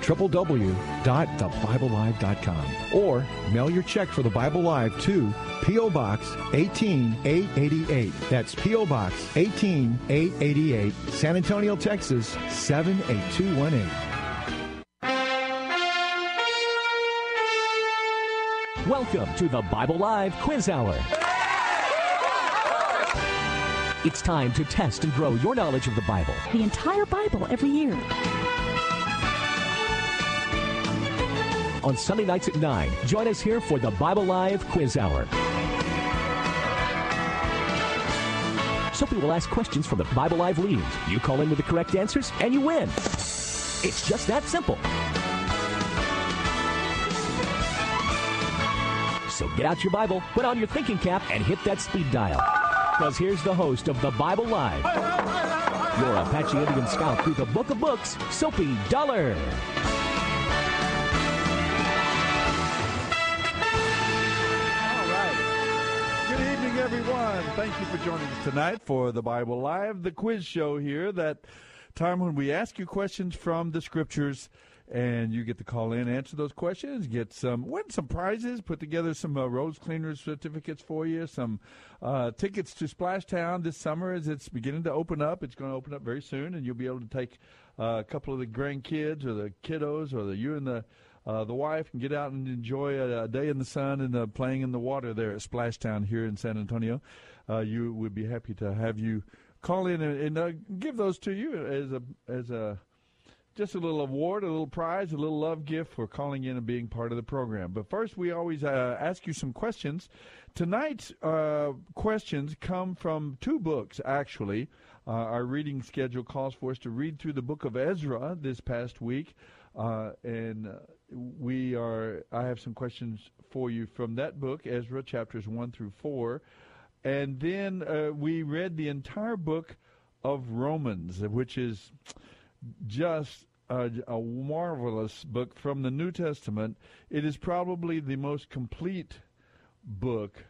www.thebiblelive.com or mail your check for the Bible Live to P.O. Box 18888. That's P.O. Box 18888, San Antonio, Texas 78218. Welcome to the Bible Live Quiz Hour. It's time to test and grow your knowledge of the Bible. The entire Bible every year. On Sunday nights at 9, join us here for the Bible Live Quiz Hour. Soapy will ask questions from the Bible Live lead. You call in with the correct answers, and you win. It's just that simple. So get out your Bible, put on your thinking cap, and hit that speed dial. Because here's the host of the Bible Live, your Apache Indian scout through the Book of Books, Soapy Dollar. Thank you for joining us tonight for the Bible Live, the quiz show here. That time when we ask you questions from the scriptures, and you get to call in, answer those questions, get some, win some prizes, put together some uh, rose cleaners certificates for you, some uh, tickets to Splashtown this summer as it's beginning to open up. It's going to open up very soon, and you'll be able to take uh, a couple of the grandkids or the kiddos or the you and the uh, the wife can get out and enjoy a, a day in the sun and uh, playing in the water there at Splashtown here in San Antonio. Uh, you would be happy to have you call in and, and uh, give those to you as a as a just a little award, a little prize, a little love gift for calling in and being part of the program. But first, we always uh, ask you some questions. Tonight's uh, questions come from two books, actually. Our reading schedule calls for us to read through the book of Ezra this past week, uh, and uh, we are. I have some questions for you from that book, Ezra chapters one through four, and then uh, we read the entire book of Romans, which is just a, a, marvelous book from the New Testament. It is probably the most complete book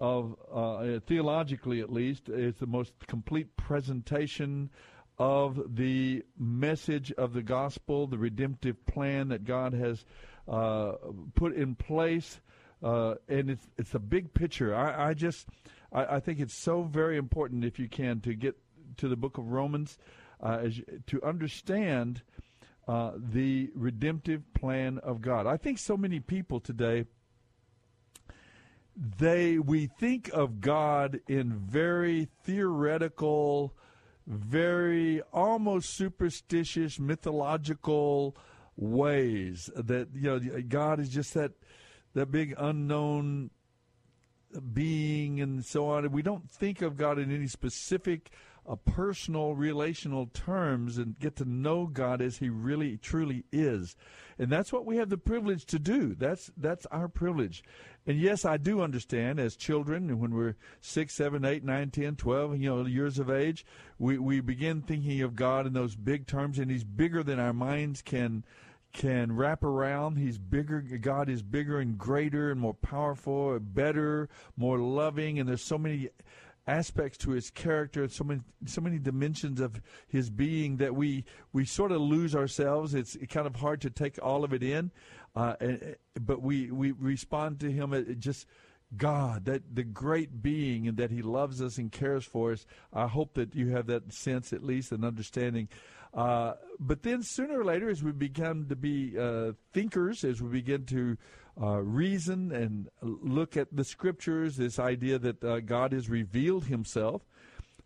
of, uh, theologically at least, it's the most complete presentation of the message of the gospel, the redemptive plan that God has uh, put in place. Uh, and it's it's a big picture. I, I just I, I, think it's so very important if you can to get to the book of Romans uh, as, to understand uh, the redemptive plan of God. I think so many people today they we think of God in very theoretical, very almost superstitious, mythological ways. That you know, God is just that that big unknown being and so on. We don't think of God in any specific a personal relational terms and get to know God as he really truly is. And that's what we have the privilege to do. That's that's our privilege. And yes, I do understand as children when we're six, seven, eight, nine, ten, twelve, you know, years of age, we, we begin thinking of God in those big terms and he's bigger than our minds can can wrap around. He's bigger. God is bigger and greater and more powerful, better, more loving. And there's so many aspects to his character, so many so many dimensions of his being that we we sort of lose ourselves. It's kind of hard to take all of it in, uh, but we we respond to him just. God, that the great being, and that He loves us and cares for us. I hope that you have that sense, at least, and understanding. Uh, but then, sooner or later, as we begin to be uh, thinkers, as we begin to uh, reason and look at the scriptures, this idea that uh, God has revealed himself.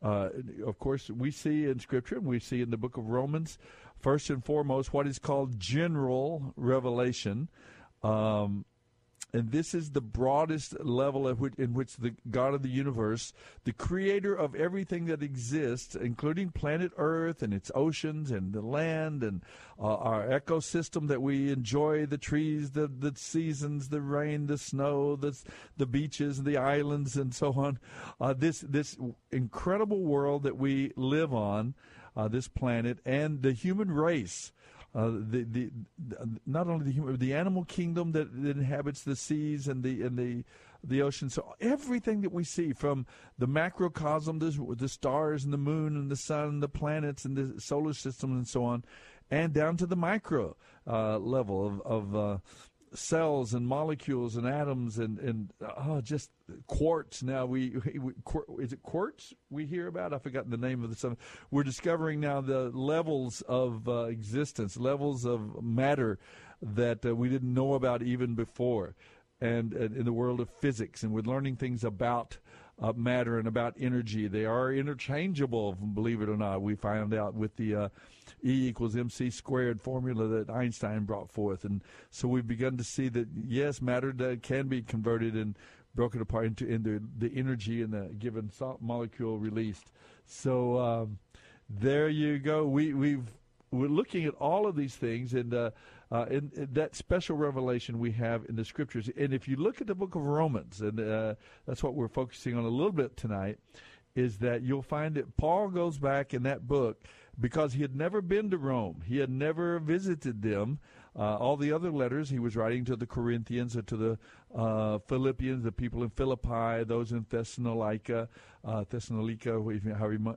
Uh, of course, we see in Scripture, and we see in the book of Romans, first and foremost, what is called general revelation. Um, and this is the broadest level which, in which the God of the universe, the creator of everything that exists, including planet Earth and its oceans and the land and uh, our ecosystem that we enjoy the trees, the, the seasons, the rain, the snow, the, the beaches, the islands, and so on. Uh, this, this incredible world that we live on, uh, this planet, and the human race. Uh, the, the, not only the human, the animal kingdom that, that inhabits the seas and the and the the ocean. So everything that we see from the macrocosm, the, the stars and the moon and the sun and the planets and the solar system and so on, and down to the micro uh, level of, of uh, cells and molecules and atoms and and oh, just quarks. Now we, we, is it quarks we hear about? I've forgotten the name of the stuff. We're discovering now the levels of uh, existence, levels of matter that uh, we didn't know about even before, and, and, in the world of physics, and we're learning things about. Uh, matter and about energy. They are interchangeable, believe it or not. We found out with the uh, E equals mc squared formula that Einstein brought forth. And so we've begun to see that, yes, matter can be converted and broken apart into, into the energy in the given molecule released. So um, there you go. We, we've, we're looking at all of these things and uh, uh, in, in, that special revelation we have in the scriptures. And if you look at the book of Romans, and uh, that's what we're focusing on a little bit tonight, is that you'll find that Paul goes back in that book because he had never been to Rome. He had never visited them. Uh, all the other letters he was writing to the Corinthians or to the uh, Philippians, the people in Philippi, those in Thessalonica, uh, Thessalonica,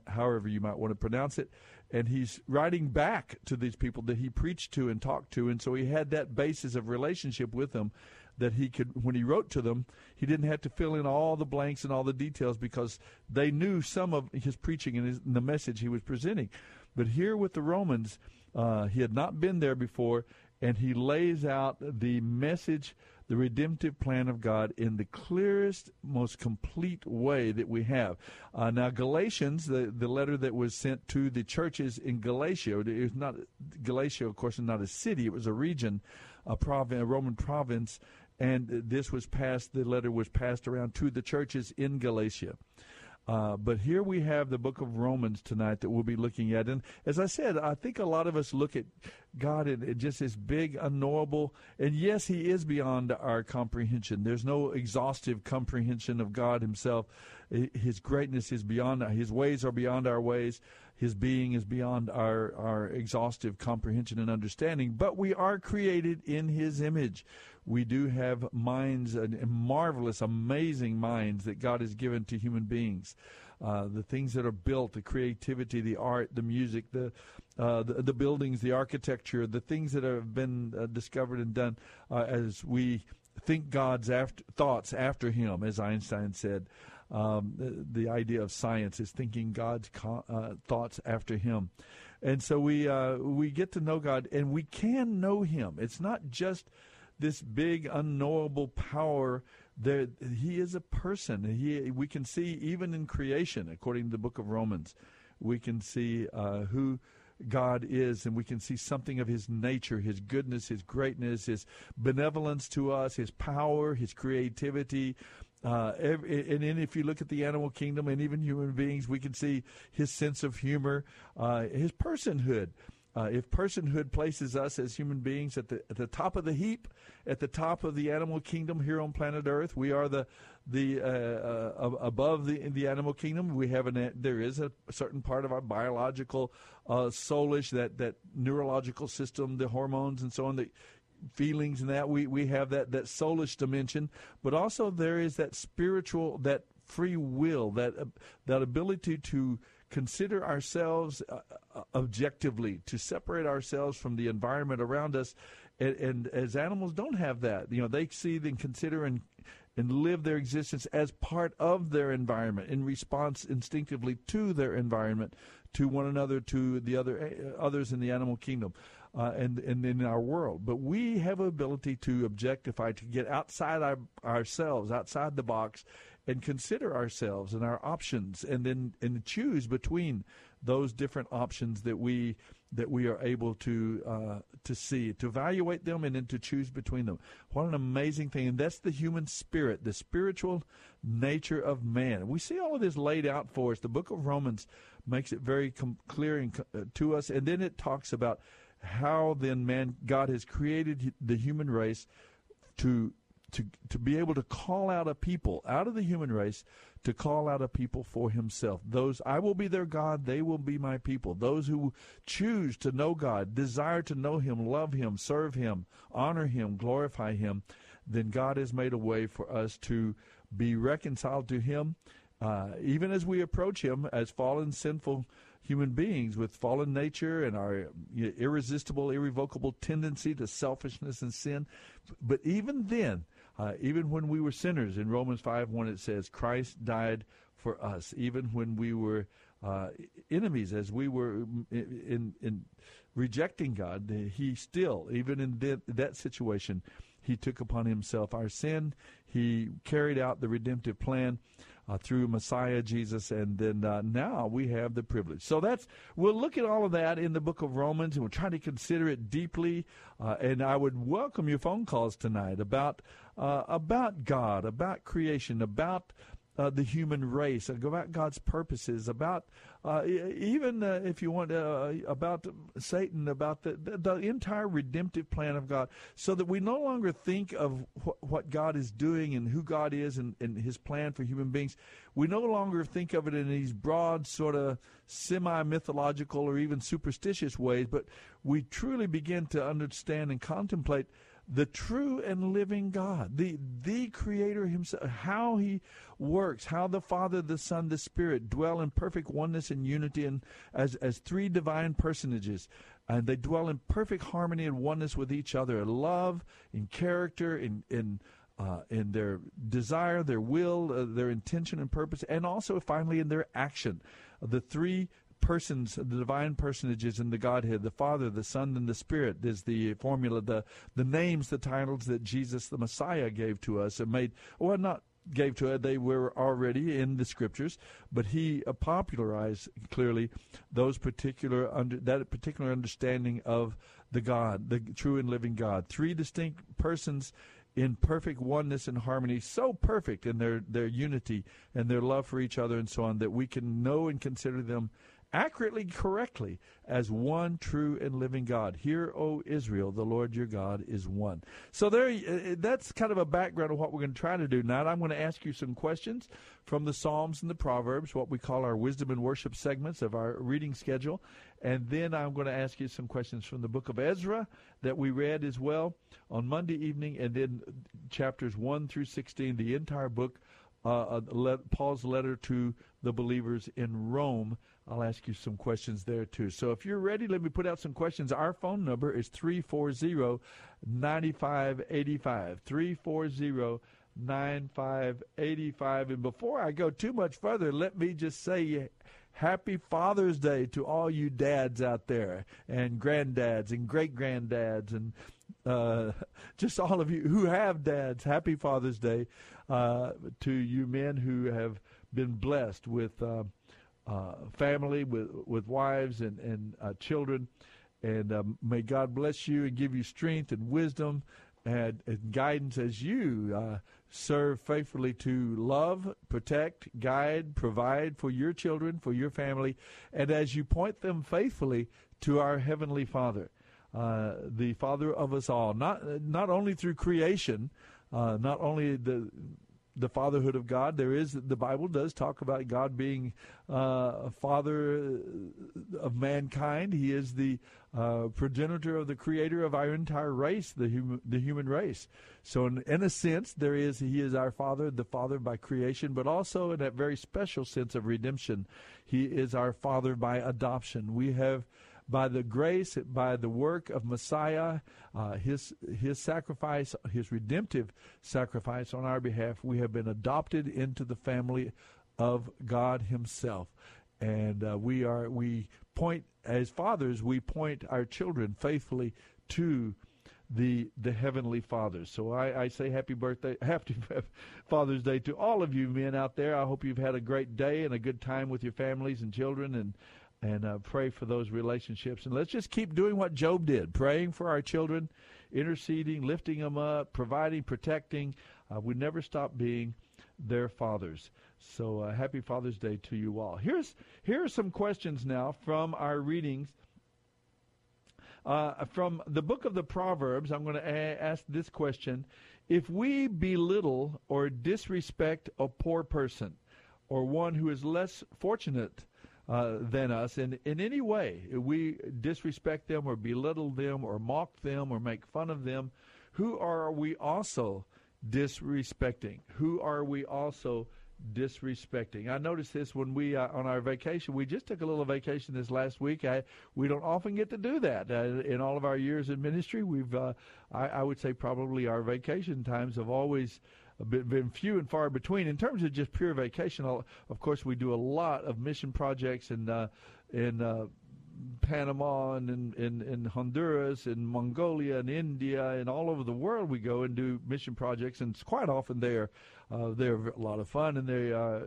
however you might want to pronounce it. And he's writing back to these people that he preached to and talked to. And so he had that basis of relationship with them that he could, when he wrote to them, he didn't have to fill in all the blanks and all the details because they knew some of his preaching and, his, and the message he was presenting. But here with the Romans, uh, he had not been there before, and he lays out the message, the redemptive plan of God in the clearest, most complete way that we have. Uh, now, Galatians, the, the letter that was sent to the churches in Galatia, it was not Galatia, of course, not a city; it was a region, a province, a Roman province, and this was passed. The letter was passed around to the churches in Galatia. Uh, but here we have the book of Romans tonight that we'll be looking at. And as I said, I think a lot of us look at God in, just this big, unknowable, and yes, He is beyond our comprehension. There's no exhaustive comprehension of God Himself. His greatness is beyond, His ways are beyond our ways. His being is beyond our, our exhaustive comprehension and understanding. But we are created in His image we do have minds, uh, marvelous, amazing minds that God has given to human beings. Uh, the things that are built, the creativity, the art, the music, the, uh, the, the buildings, the architecture, the things that have been uh, discovered and done uh, as we think God's after, thoughts after Him, as Einstein said. Um, the, the, idea of science is thinking God's co- uh, thoughts after Him, and so we we get to know God, and we can know Him. It's not just this big unknowable power there he is a person he we can see even in creation according to the book of romans we can see uh, who God is, and we can see something of His nature, His goodness, His greatness, His benevolence to us, His power, His creativity. Uh, every, and then if you look at the animal kingdom and even human beings, we can see His sense of humor, uh, His personhood. Uh, if personhood places us as human beings at the at the top of the heap, at the top of the animal kingdom here on planet Earth, we are the the uh, uh, above the the animal kingdom. We have an there is a certain part of our biological uh, soulish that that neurological system, the hormones and so on, the feelings and that we we have that that soulish dimension, but also there is that spiritual that free will that uh, that ability to consider ourselves uh, uh, objectively, to separate ourselves from the environment around us. And, and, as animals don't have that, you know, they see and consider and and live their existence as part of their environment in response instinctively to their environment, to one another, to the other uh, others in the animal kingdom. uh, and, and in our world. But we have ability to objectify, to get outside our, ourselves, outside the box, and consider ourselves and our options, and then and choose between those different options that we that we are able to uh, to see, to evaluate them, and then to choose between them. What an amazing thing! And that's the human spirit, the spiritual nature of man. We see all of this laid out for us. The Book of Romans makes it very com- clear and, uh, to us, and then it talks about how then man God has created the human race to to to be able to call out a people out of the human race to call out a people for himself those I will be their God they will be my people those who choose to know God desire to know him love him serve him honor him glorify him then God has made a way for us to be reconciled to him uh, even as we approach him as fallen sinful human beings with fallen nature and our irresistible, irrevocable tendency to selfishness and sin. But even then, uh, even when we were sinners, in Romans 5 1 it says, Christ died for us. Even when we were uh, enemies, as we were in, in, in, rejecting God, He still, even in that situation, He took upon Himself our sin. He carried out the redemptive plan uh, through Messiah Jesus, and then uh, now we have the privilege. So that's we'll look at all of that in the book of Romans, and we'll try to consider it deeply. Uh, and I would welcome your phone calls tonight about uh, about God, about creation, about uh, the human race, about God's purposes, about uh, even uh, if you want uh, about Satan, about the, the, the entire redemptive plan of God, so that we no longer think of wh- what God is doing and who God is and, and His plan for human beings. We no longer think of it in these broad, sort of semi mythological or even superstitious ways, but we truly begin to understand and contemplate the true and living God, the the creator himself, how he works, how the Father, the Son, the Spirit dwell in perfect oneness and unity and as as three divine personages. And they dwell in perfect harmony and oneness with each other, in love, in character, in in uh, in their desire, their will, uh, their intention and purpose, and also finally in their action. The three persons, the divine personages in the Godhead, the Father, the Son, and the Spirit is the formula, the the names, the titles that Jesus the Messiah gave to us and made well not gave to us, they were already in the scriptures, but he uh, popularized clearly those particular under that particular understanding of the God, the true and living God. Three distinct persons in perfect oneness and harmony, so perfect in their, their unity and their love for each other and so on, that we can know and consider them accurately, correctly, as one true and living God. Hear, O Israel, the Lord your God is one. So there, uh, uh, that's kind of a background of what we're going to try to do now. I'm going to ask you some questions from the Psalms and the Proverbs, what we call our wisdom and worship segments of our reading schedule, and then I'm going to ask you some questions from the book of Ezra that we read as well on Monday evening, and then chapters one through sixteen, the entire book. Uh, uh Paul's letter to the believers in Rome I'll ask you some questions there too. So if you're ready, let me put out some questions. Our phone number is 340 9585. 340 9585. And before I go too much further, let me just say Happy Father's Day to all you dads out there, and granddads, and great granddads, and uh, just all of you who have dads. Happy Father's Day uh, to you men who have been blessed with. Uh, uh, family, with with wives and and uh, children, and um, may God bless you and give you strength and wisdom and, and guidance as you uh, serve faithfully to love, protect, guide, provide for your children, for your family, and as you point them faithfully to our heavenly Father, uh, the Father of us all. Not not only through creation, uh, not only the the fatherhood of God. There is the Bible does talk about God being uh, a father of mankind. He is the uh, progenitor of the creator of our entire race, the human the human race. So in, in a sense, there is he is our father, the father by creation, but also in that very special sense of redemption, he is our father by adoption. We have by the grace, by the work of Messiah, uh, his his sacrifice, his redemptive sacrifice on our behalf, we have been adopted into the family of God Himself, and uh, we are we point as fathers, we point our children faithfully to the the heavenly fathers. So I, I say happy birthday, happy Father's Day to all of you men out there. I hope you've had a great day and a good time with your families and children, and and uh, pray for those relationships. And let's just keep doing what Job did, praying for our children, interceding, lifting them up, providing, protecting. Uh, we never stop being their fathers. So uh, happy Father's Day to you all. Here's here are some questions now from our readings. Uh, from the book of the Proverbs, I'm going to a- ask this question. If we belittle or disrespect a poor person or one who is less fortunate uh, than us in, in any way, we disrespect them or belittle them or mock them or make fun of them, who are we also disrespecting? Who are we also disrespecting. I noticed this when we uh, on our vacation. We just took a little vacation this last week. I we don't often get to do that uh, in all of our years in ministry. We've uh, I, I, would say probably our vacation times have always been, few and far between in terms of just pure vacation. Of course, we do a lot of mission projects and uh, in uh, Panama and in, in, in, Honduras and Mongolia and India and all over the world we go and do mission projects and it's quite often they're uh, they're a lot of fun and they uh,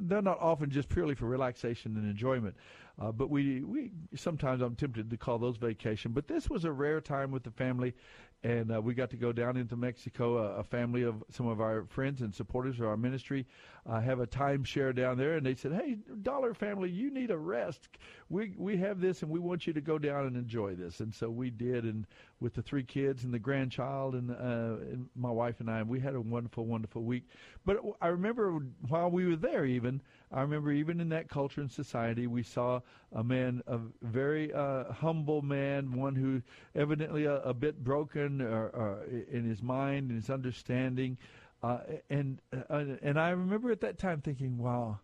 they're not often just purely for relaxation and enjoyment uh, but we we sometimes I'm tempted to call those vacation but this was a rare time with the family and uh, we got to go down into Mexico. A, a, family of some of our friends and supporters of our ministry uh, have a timeshare down there, and they said, "Hey, Dollar family, you need a rest. We we have this, and we want you to go down and enjoy this." And so we did, and with the three kids and the grandchild and, uh, and my wife and I, we had a wonderful, wonderful week. But I remember while we were there, even I remember even in that culture and society, we saw a man, a very uh, humble man, one who evidently a, a bit broken or, or in his mind and his understanding. Uh, and uh, and I remember at that time thinking, wow,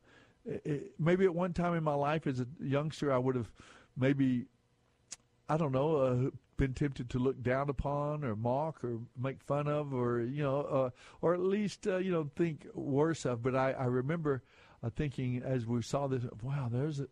it, maybe at one time in my life as a youngster, I would have maybe, I don't know, uh, been tempted to look down upon or mock or make fun of or you know, uh, or at least uh, you know think worse of. But I, I remember uh, thinking as we saw this, wow, there's a,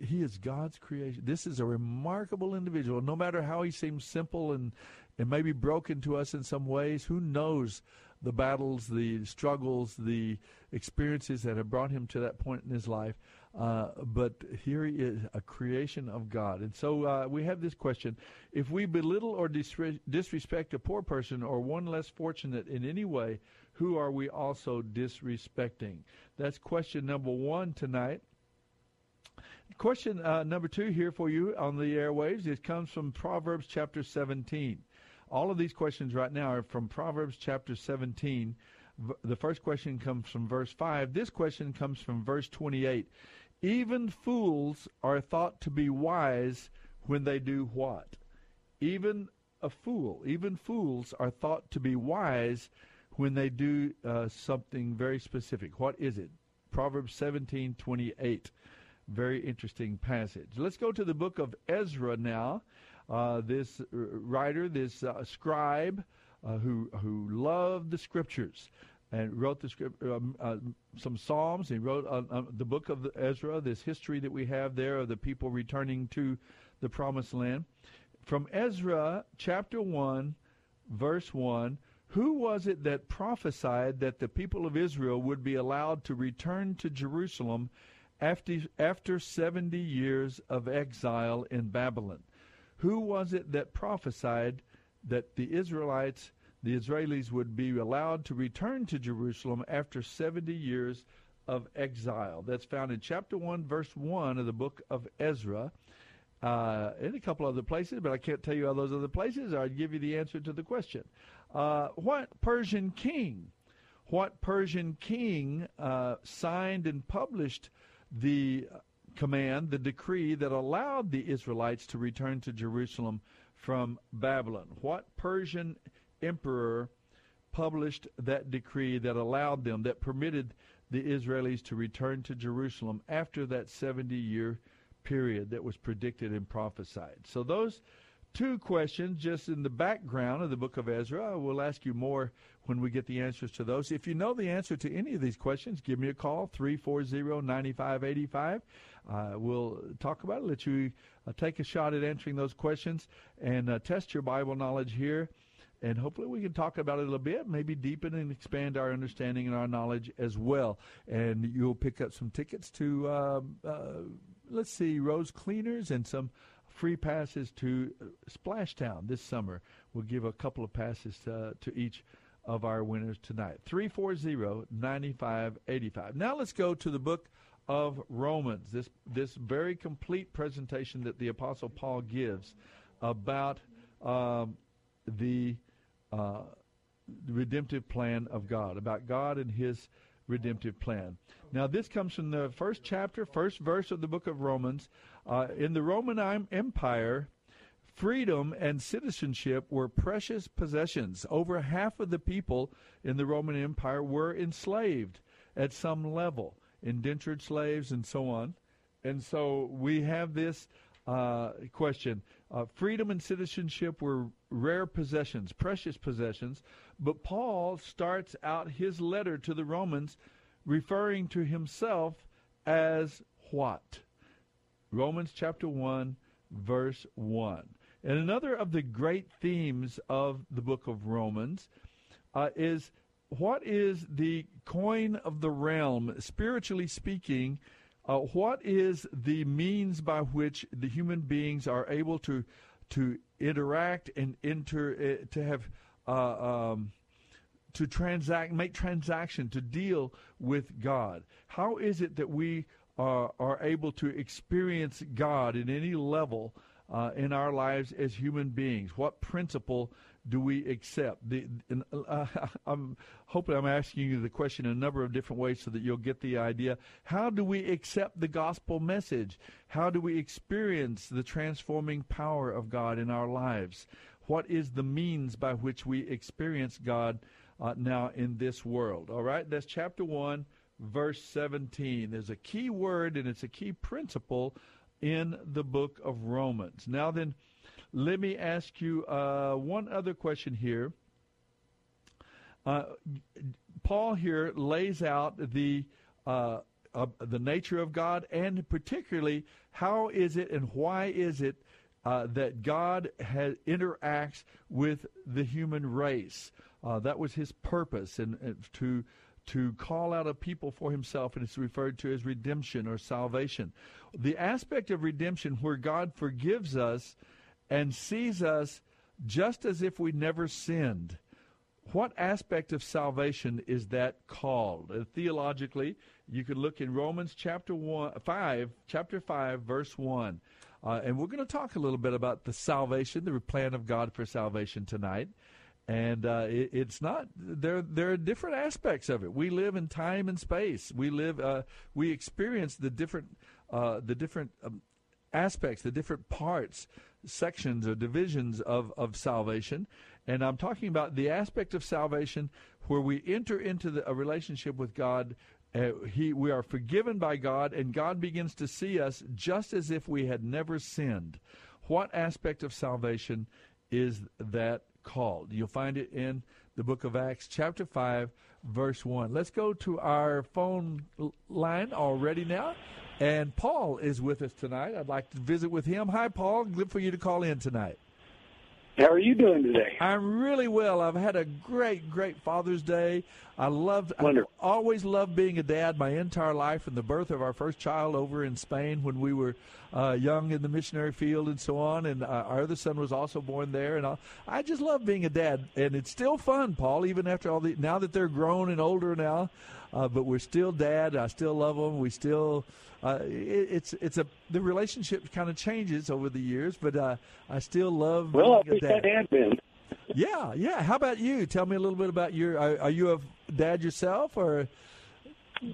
he is God's creation. This is a remarkable individual. No matter how he seems simple and and maybe broken to us in some ways, who knows the battles, the struggles, the experiences that have brought him to that point in his life. Uh, but here he is, a creation of God. And so uh, we have this question if we belittle or disrespect a poor person or one less fortunate in any way, who are we also disrespecting? That's question number one tonight. Question uh, number two here for you on the airwaves. It comes from Proverbs chapter 17. All of these questions right now are from Proverbs chapter 17. The first question comes from verse 5. This question comes from verse 28. Even fools are thought to be wise when they do what? Even a fool, even fools are thought to be wise when they do uh, something very specific. What is it? Proverbs 17:28. Very interesting passage. Let's go to the book of Ezra now. Uh, this writer, this uh, scribe, uh, who who loved the scriptures and wrote the script, um, uh, some psalms. He wrote uh, the book of Ezra, this history that we have there of the people returning to the promised land. From Ezra chapter one, verse one. Who was it that prophesied that the people of Israel would be allowed to return to Jerusalem after, after 70 years of exile in Babylon? Who was it that prophesied that the Israelites, the Israelis, would be allowed to return to Jerusalem after 70 years of exile? That's found in chapter 1, verse 1 of the book of Ezra. Uh, in a couple other places, but I can't tell you all those other places, or I'd give you the answer to the question. Uh, what Persian king? What Persian king uh, signed and published the command, the decree that allowed the Israelites to return to Jerusalem from Babylon? What Persian emperor published that decree that allowed them, that permitted the Israelis to return to Jerusalem after that 70 year period that was predicted and prophesied? So those two questions just in the background of the book of Ezra. We'll ask you more when we get the answers to those. If you know the answer to any of these questions, give me a call, 340-9585. Uh, we'll talk about it, let you uh, take a shot at answering those questions and uh, test your Bible knowledge here. And hopefully we can talk about it a little bit, maybe deepen and expand our understanding and our knowledge as well. And you'll pick up some tickets to, um, uh, let's see, Rose Cleaners and some free passes to Splashtown this summer. We'll give a couple of passes uh, to each of our winners tonight. 340-9585. Now let's go to the book of Romans. This this very complete presentation that the apostle Paul gives about um, the uh, redemptive plan of God, about God and his redemptive plan. Now, this comes from the first chapter, first verse of the book of Romans. Uh, in the Roman Empire, freedom and citizenship were precious possessions. Over half of the people in the Roman Empire were enslaved at some level, indentured slaves and so on. And so we have this uh, question. Uh, freedom and citizenship were rare possessions, precious possessions, but Paul starts out his letter to the Romans referring to himself as what? Romans chapter 1, verse 1. And another of the great themes of the book of Romans uh, is what is the coin of the realm, spiritually speaking? Uh, what is the means by which the human beings are able to to interact and enter uh, to have uh, um, to transact, make transaction, to deal with God? How is it that we are, are able to experience God in any level uh, in our lives as human beings? What principle do we accept? The, uh, I'm hoping I'm asking you the question in a number of different ways so that you'll get the idea. How do we accept the gospel message? How do we experience the transforming power of God in our lives? What is the means by which we experience God uh, now in this world? All right, that's chapter 1, verse 17. There's a key word and it's a key principle in the book of Romans. Now then, let me ask you uh, one other question here. Uh, Paul here lays out the uh, uh, the nature of God, and particularly how is it and why is it uh, that God has, interacts with the human race. Uh, that was his purpose, and to to call out a people for himself, and it's referred to as redemption or salvation. The aspect of redemption where God forgives us and sees us just as if we never sinned. What aspect of salvation is that called? Uh, theologically, you can look in Romans chapter one, 5, chapter 5, verse 1. Uh, and we're going to talk a little bit about the salvation, the plan of God for salvation tonight and uh, it, it's not there. There are different aspects of it. We live in time and space. We live. Uh, we experience the different uh, the different um, aspects, the different parts, sections or divisions of of salvation. And I'm talking about the aspect of salvation where we enter into the, a relationship with God. Uh, he, we are forgiven by God, and God begins to see us just as if we had never sinned. What aspect of salvation is that called. You'll find it in the book of Acts, chapter 5, verse 1. Let's go to our phone line already now. And Paul is with us tonight. I'd like to visit with him. Hi, Paul. Good for you to call in tonight. How are you doing today? I'm really well. I've had a great, great Father's Day. I loved, I always loved being a dad my entire life and the birth of our first child over in Spain when we were uh, young in the missionary field and so on. And uh, our other son was also born there. And I, I just love being a dad. And it's still fun, Paul, even after all the, now that they're grown and older now. Uh, but we're still dad. I still love them. We still, uh, it, it's it's a the relationship kind of changes over the years, but uh, I still love. Well, being I think that has been. Yeah, yeah. How about you? Tell me a little bit about your. Are, are you a dad yourself, or?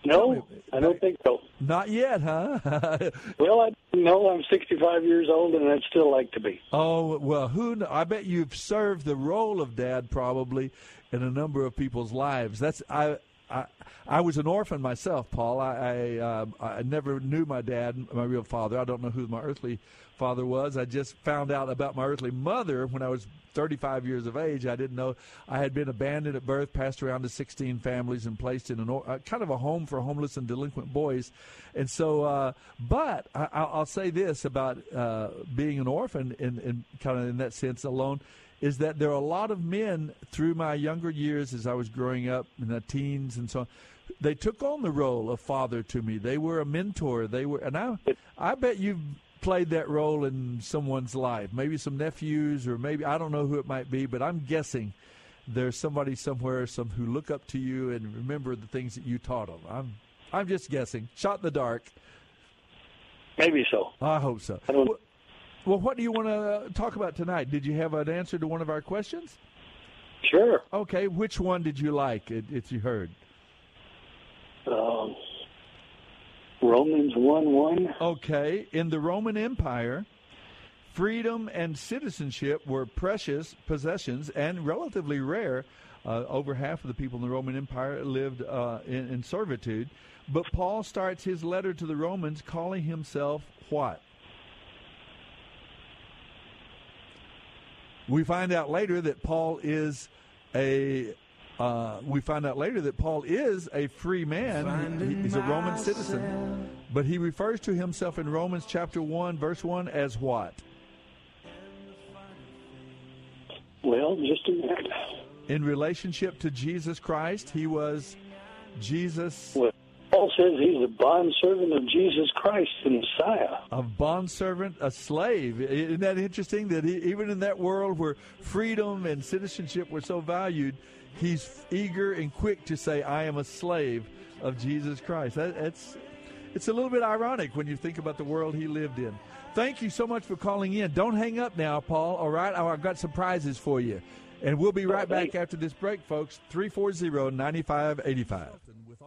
No, I don't think so. Not yet, huh? well, I know I'm 65 years old, and I'd still like to be. Oh well, who? I bet you've served the role of dad probably in a number of people's lives. That's I I, was an orphan myself, Paul. I I, uh, I never knew my dad, my real father. I don't know who my earthly father was. I just found out about my earthly mother when I was 35 years of age. I didn't know I had been abandoned at birth, passed around to 16 families, and placed in an uh, kind of a home for homeless and delinquent boys. And so, uh, but I, will say this about uh, being an orphan, in, in kind of in that sense alone is that there are a lot of men through my younger years as I was growing up in the teens and so on. They took on the role of father to me. They were a mentor. They were, and I, I bet you've played that role in someone's life. Maybe some nephews, or maybe I don't know who it might be, but I'm guessing there's somebody somewhere, some who look up to you and remember the things that you taught them. I'm, I'm just guessing. Shot in the dark. Maybe so. I hope so. I don't, well, what do you want to talk about tonight? Did you have an answer to one of our questions? Sure. Okay, which one did you like? If you heard. Um, Romans one one. Okay, in the Roman Empire, freedom and citizenship were precious possessions and relatively rare. Uh, over half of the people in the Roman Empire lived uh, in, in servitude. But Paul starts his letter to the Romans calling himself what? We find out later that Paul is a. Uh, we find out later that Paul is a free man. He, he's a Roman citizen, but he refers to himself in Romans chapter one, verse one, as what? Well, just a minute. In relationship to Jesus Christ, he was Jesus. Well, Paul says he's a bondservant of Jesus Christ, the Messiah. A bondservant, a slave. Isn't that interesting that he, even in that world where freedom and citizenship were so valued, he's eager and quick to say, I am a slave of Jesus Christ. That, that's, it's a little bit ironic when you think about the world he lived in. Thank you so much for calling in. Don't hang up now, Paul, all right? Oh, I've got some prizes for you. And we'll be right back after this break, folks. 340 9585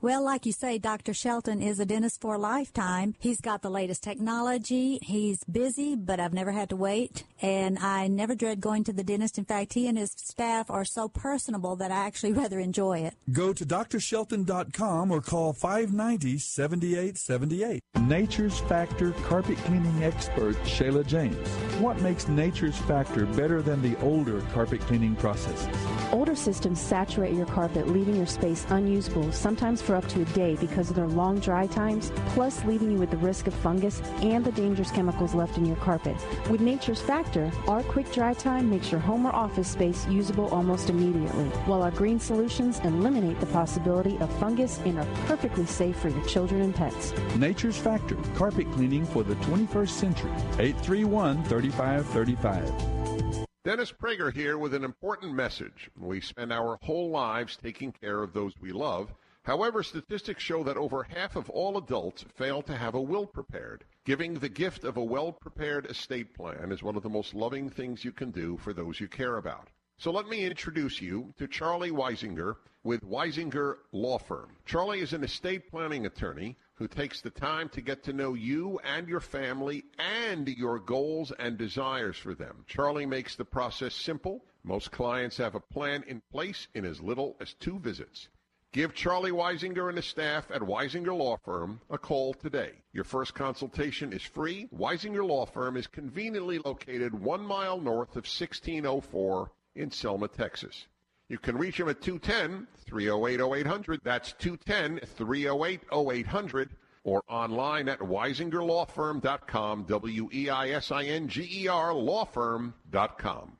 Well, like you say, Dr. Shelton is a dentist for a lifetime. He's got the latest technology. He's busy, but I've never had to wait. And I never dread going to the dentist. In fact, he and his staff are so personable that I actually rather enjoy it. Go to drshelton.com or call 590 7878. Nature's Factor carpet cleaning expert Shayla James. What makes Nature's Factor better than the older carpet cleaning processes? Older systems saturate your carpet, leaving your space unusable, sometimes for up to a day because of their long dry times, plus leaving you with the risk of fungus and the dangerous chemicals left in your carpet. With Nature's Factor, our quick dry time makes your home or office space usable almost immediately, while our green solutions eliminate the possibility of fungus and are perfectly safe for your children and pets. Nature's Factor, carpet cleaning for the 21st century. 831 3535. Dennis Prager here with an important message. We spend our whole lives taking care of those we love However, statistics show that over half of all adults fail to have a will prepared. Giving the gift of a well prepared estate plan is one of the most loving things you can do for those you care about. So let me introduce you to Charlie Weisinger with Weisinger Law Firm. Charlie is an estate planning attorney who takes the time to get to know you and your family and your goals and desires for them. Charlie makes the process simple. Most clients have a plan in place in as little as two visits. Give Charlie Weisinger and his staff at Weisinger Law Firm a call today. Your first consultation is free. Weisinger Law Firm is conveniently located one mile north of 1604 in Selma, Texas. You can reach him at 210 308 0800. That's 210 308 0800 or online at weisingerlawfirm.com. W E I S I N G E R lawfirm.com.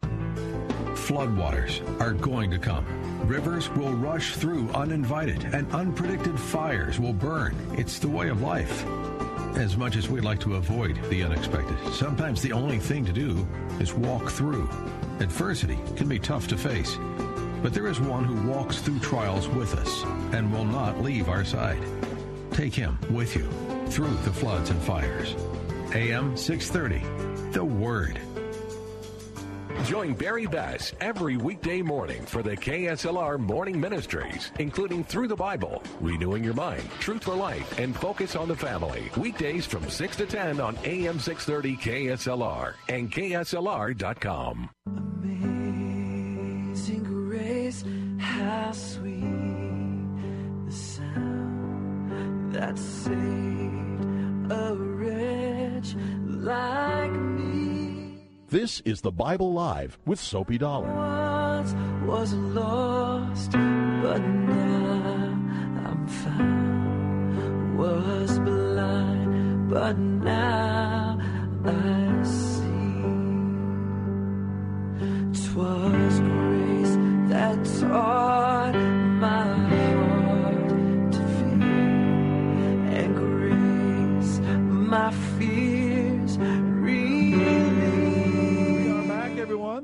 Floodwaters are going to come. Rivers will rush through uninvited, and unpredicted fires will burn. It's the way of life. As much as we'd like to avoid the unexpected, sometimes the only thing to do is walk through. Adversity can be tough to face, but there is one who walks through trials with us and will not leave our side. Take him with you through the floods and fires. AM 630, The Word. Join Barry Bass every weekday morning for the KSLR Morning Ministries, including Through the Bible, Renewing Your Mind, Truth for Life, and Focus on the Family. Weekdays from 6 to 10 on AM 630 KSLR and KSLR.com. Amazing grace, how sweet the sound that saved a wretch like me. This is the Bible Live with Soapy Dollar. Once was lost, but now I'm found. Was blind, but now I see. Twas grace that taught my heart to fear, and grace my fears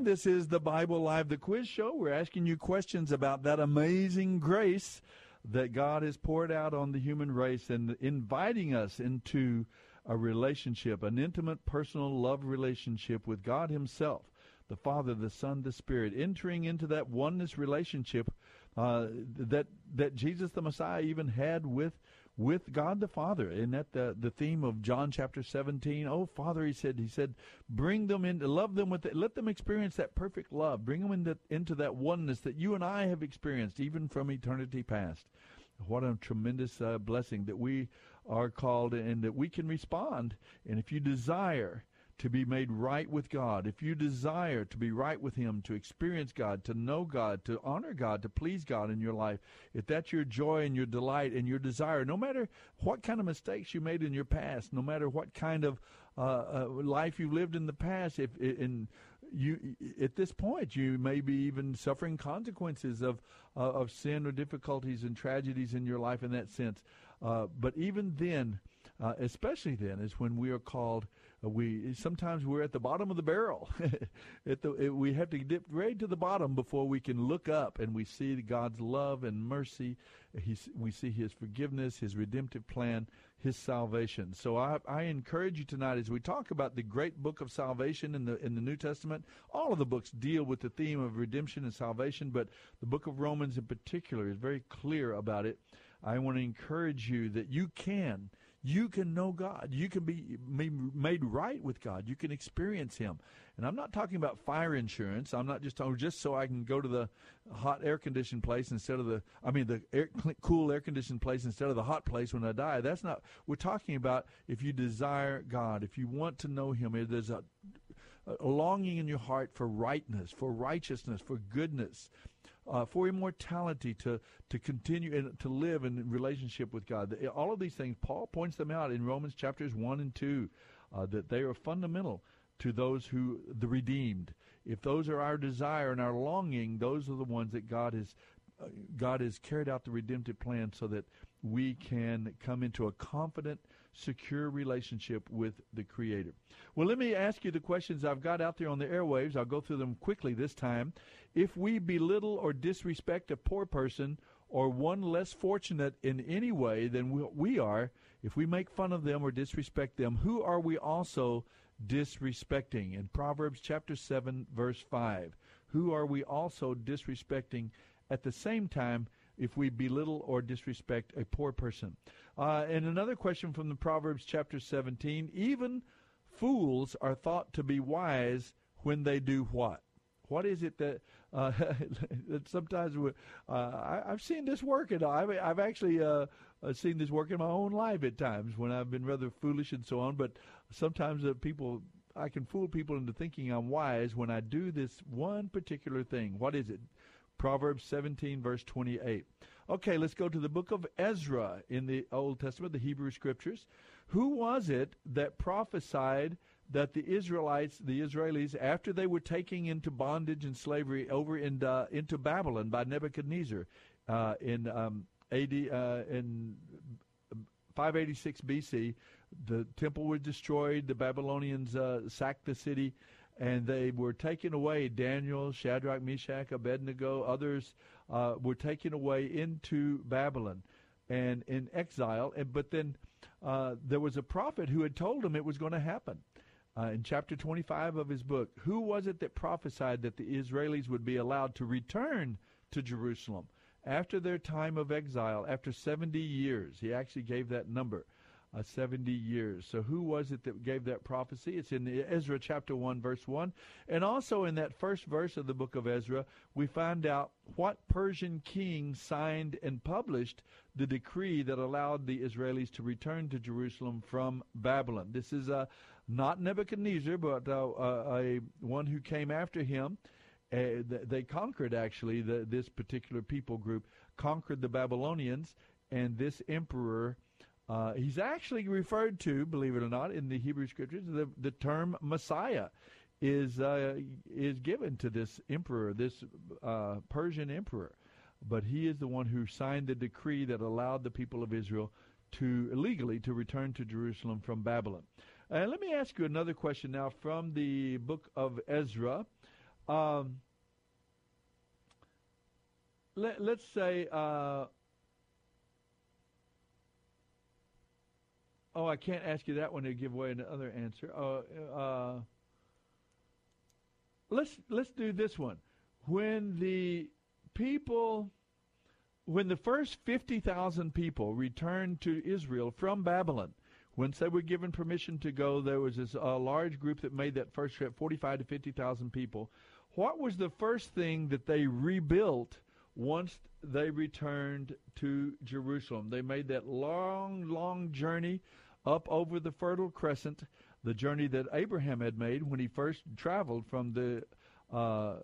This is the Bible Live, the quiz show. We're asking you questions about that amazing grace that God has poured out on the human race and inviting us into a relationship, an intimate, personal love relationship with God Himself, the Father, the Son, the Spirit, entering into that oneness relationship uh, that that Jesus the Messiah even had with with God the Father. Isn't that the, the theme of John chapter 17? Oh, Father, he said, he said, bring them in, love them with it, let them experience that perfect love. Bring them into, into that oneness that you and I have experienced even from eternity past. What a tremendous uh, blessing that we are called and that we can respond. And if you desire to be made right with God, if you desire to be right with Him, to experience God, to know God, to honor God, to please God in your life, if that's your joy and your delight and your desire, no matter what kind of mistakes you made in your past, no matter what kind of uh, uh, life you lived in the past, if in you at this point you may be even suffering consequences of uh, of sin or difficulties and tragedies in your life in that sense. Uh, but even then, uh, especially then, is when we are called. We sometimes we're at the bottom of the barrel. at the, it, we have to dip right to the bottom before we can look up and we see God's love and mercy. He's, we see His forgiveness, His redemptive plan, His salvation. So I, I encourage you tonight as we talk about the great book of salvation in the in the New Testament. All of the books deal with the theme of redemption and salvation, but the book of Romans in particular is very clear about it. I want to encourage you that you can you can know God. You can be made right with God. You can experience Him. And I'm not talking about fire insurance. I'm not just talking just so I can go to the hot air conditioned place instead of the, I mean, the air, cool air conditioned place instead of the hot place when I die. That's not, we're talking about if you desire God, if you want to know Him, if there's a, a longing in your heart for rightness, for righteousness, for goodness uh, for immortality, to to continue and to live in relationship with God. All of these things, Paul points them out in Romans chapters one and two, uh, that they are fundamental to those who the redeemed. If those are our desire and our longing, those are the ones that God has uh, God has carried out the redemptive plan so that we can come into a confident secure relationship with the Creator. Well, let me ask you the questions I've got out there on the airwaves. I'll go through them quickly this time. If we belittle or disrespect a poor person or one less fortunate in any way than we are, if we make fun of them or disrespect them, who are we also disrespecting? In Proverbs chapter 7, verse 5. Who are we also disrespecting at the same time if we belittle or disrespect a poor person? Uh, and another question from the Proverbs chapter 17 even fools are thought to be wise when they do what? What is it that, uh, that sometimes uh, I, have seen this work, and I've, I've actually uh, uh, seen this work in my own life at times when I've been rather foolish and so on. But sometimes uh, people, I can fool people into thinking I'm wise when I do this one particular thing. What is it? Proverbs 17, verse 28. Okay, let's go to the book of Ezra in the Old Testament, the Hebrew Scriptures. Who was it that prophesied that the Israelites, the Israelis, after they were taken into bondage and slavery over in, uh, into Babylon by Nebuchadnezzar uh, in um, AD uh, in 586 BC, the temple was destroyed. The Babylonians uh, sacked the city, and they were taken away. Daniel, Shadrach, Meshach, Abednego, others uh, were taken away into Babylon and in exile. And but then uh, there was a prophet who had told them it was going to happen. uh, in chapter 25 of his book, who was it that prophesied that the Israelis would be allowed to return to Jerusalem after their time of exile, after 70 years? He actually gave that number. Uh, 70 years. So, who was it that gave that prophecy? It's in Ezra chapter 1, verse 1. And also in that first verse of the book of Ezra, we find out what Persian king signed and published the decree that allowed the Israelis to return to Jerusalem from Babylon. This is uh, not Nebuchadnezzar, but uh, uh a one who came after him. Uh, they conquered actually the, this particular people group, conquered the Babylonians, and this emperor uh, he's actually referred to, believe it or not, in the Hebrew Scriptures. The, the term Messiah is uh, is given to this emperor, this uh, Persian emperor, but he is the one who signed the decree that allowed the people of Israel to illegally to return to Jerusalem from Babylon. And let me ask you another question now from the book of Ezra. Um, let, us say uh, Oh, I can't ask you that one to give away another answer. Uh, uh, let's let's do this one. When the people, when the first fifty thousand people returned to Israel from Babylon, once they were given permission to go, there was this uh, large group that made that first trip, forty-five to fifty thousand people. What was the first thing that they rebuilt once they returned to Jerusalem? They made that long, long journey up over the Fertile Crescent, the journey that Abraham had made when he first traveled from the uh,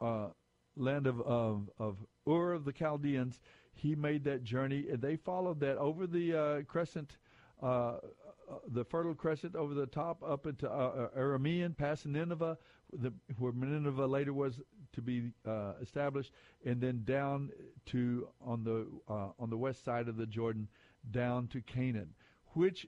uh, land of, of, of Ur of the Chaldeans. He made that journey, and they followed that over the uh, crescent, uh, uh, the Fertile Crescent, over the top up into uh, Aramean, past Nineveh, the, where Nineveh later was to be established, and then down to on the on the west side of the Jordan, down to Canaan which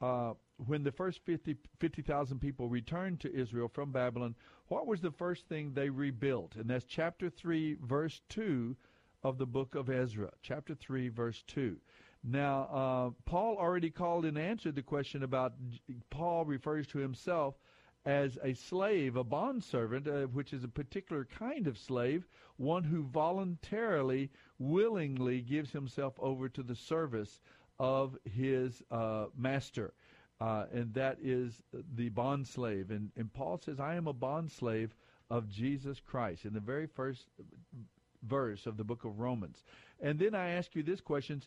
uh, when the first 50,000 50, people returned to Israel from Babylon, what was the first thing they rebuilt? And that's chapter 3, verse 2 of the book of Ezra. Chapter 3, verse 2. Now, uh, Paul already called and answered the question about, Paul refers to himself as a slave, a bondservant, uh, which is a particular kind of slave, one who voluntarily, willingly gives himself over to the service of his uh, master. Uh, and that is the bond slave. And, and Paul says, I am a bond slave of Jesus Christ in the very first verse of the book of Romans. And then I ask you this question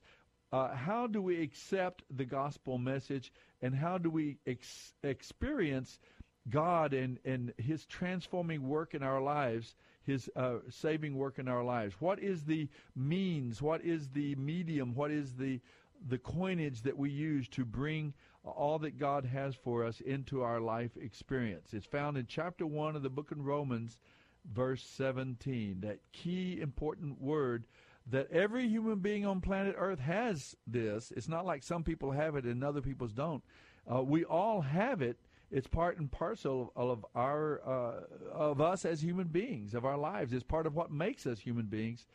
Uh, how do we accept the gospel message and how do we ex- experience God and, and his transforming work in our lives, his uh, saving work in our lives? What is the means? What is the medium? What is the the coinage that we use to bring all that God has for us into our life experience. It's found in chapter 1 of the book of Romans, verse 17. That key important word that every human being on planet Earth has this. It's not like some people have it and other people's don't. Uh, we all have it. It's part and parcel of, of our uh, of us as human beings, of our lives. It's part of what makes us human beings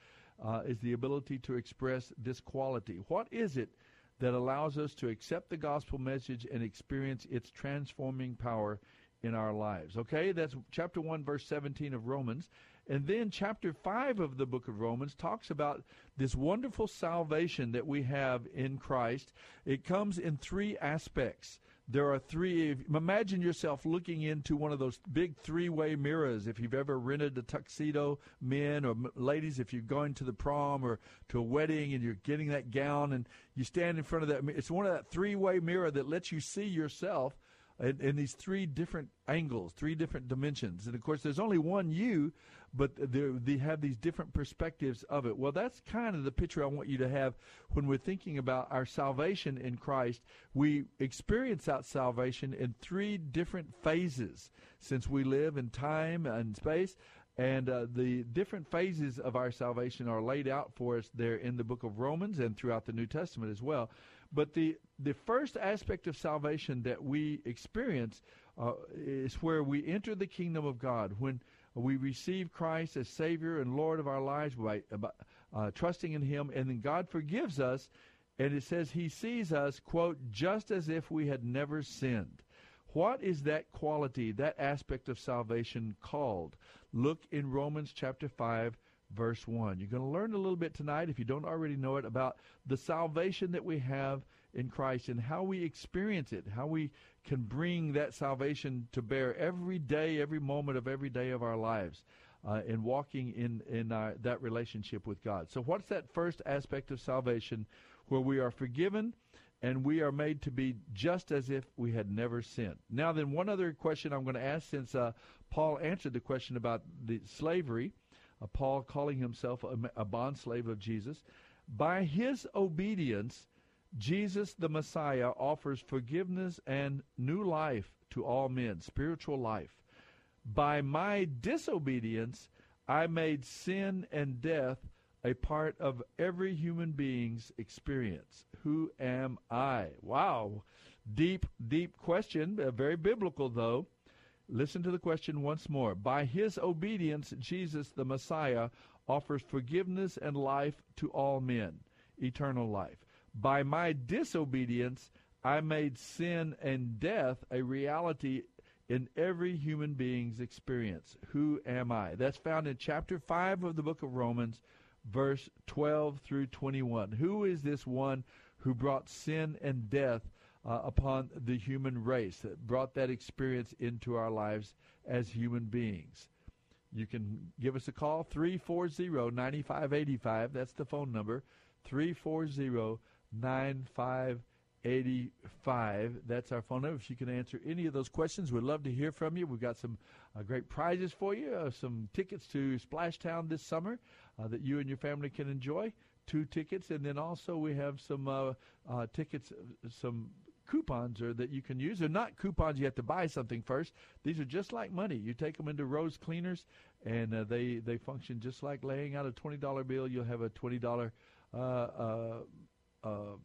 uh, is the ability to express this quality. What is it that allows us to accept the gospel message and experience its transforming power in our lives? Okay, that's chapter 1, verse 17 of Romans. And then chapter 5 of the book of Romans talks about this wonderful salvation that we have in Christ. It comes in three aspects there are three. Imagine yourself looking into one of those big three-way mirrors. If you've ever rented a tuxedo, men or ladies, if you're going to the prom or to a wedding and you're getting that gown and you stand in front of that, it's one of that three-way mirror that lets you see yourself in, in, these three different angles, three different dimensions. And of course, there's only one you, but they have these different perspectives of it. Well, that's kind of the picture I want you to have when we're thinking about our salvation in Christ. We experience that salvation in three different phases since we live in time and space. And uh, the different phases of our salvation are laid out for us there in the book of Romans and throughout the New Testament as well. But the, the first aspect of salvation that we experience uh, is where we enter the kingdom of God. When we receive Christ as Savior and Lord of our lives by uh, trusting in Him, and then God forgives us, and it says He sees us, quote, just as if we had never sinned. What is that quality, that aspect of salvation called? Look in Romans chapter 5, verse 1. You're going to learn a little bit tonight, if you don't already know it, about the salvation that we have in Christ and how we experience it, how we can bring that salvation to bear every day, every moment of every day of our lives. Uh, in walking in in our, that relationship with God. So, what's that first aspect of salvation, where we are forgiven and we are made to be just as if we had never sinned? Now, then, one other question I'm going to ask, since uh, Paul answered the question about the slavery, uh, Paul calling himself a, a bond slave of Jesus, by his obedience, Jesus the Messiah offers forgiveness and new life to all men, spiritual life. By my disobedience, I made sin and death a part of every human being's experience. Who am I? Wow. Deep, deep question, uh, very biblical though. Listen to the question once more. By his obedience, Jesus the Messiah offers forgiveness and life to all men, eternal life. By my disobedience, I made sin and death a reality in every human being's experience. Who am I? That's found in chapter 5 of the book of Romans, verse 12 through 21. Who is this one who brought sin and death uh, upon the human race, that brought that experience into our lives as human beings? You can give us a call, 340 9585. That's the phone number, 340 9585. That's our phone number. If you can answer any of those questions, we'd love to hear from you. We've got some uh, great prizes for you, uh, some tickets to Splashtown this summer uh, that you and your family can enjoy. Two tickets, and then also we have some uh, uh, tickets, uh, some coupons or that you can use. They're not coupons you have to buy something first. These are just like money. You take them into Rose Cleaners, and they they function just like laying out a twenty dollar bill. You'll have a twenty dollar uh, uh,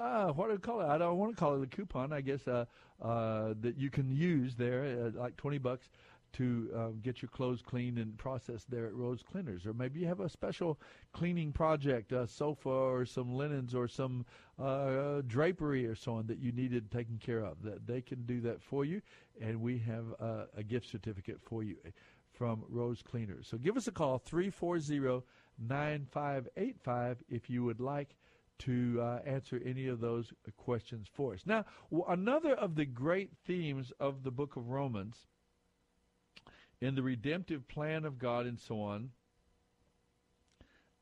uh, what do I call it? I don't want to call it a coupon. I guess uh, uh, that you can use there, uh, like twenty bucks, to uh, get your clothes cleaned and processed there at Rose Cleaners. Or maybe you have a special cleaning project, a sofa or some linens or some uh, drapery or so on that you needed taken care of. That they can do that for you, and we have uh, a gift certificate for you from Rose Cleaners. So give us a call three four zero nine five eight five if you would like to uh, answer any of those questions for us. Now, another of the great themes of the book of Romans in the redemptive plan of God and so on,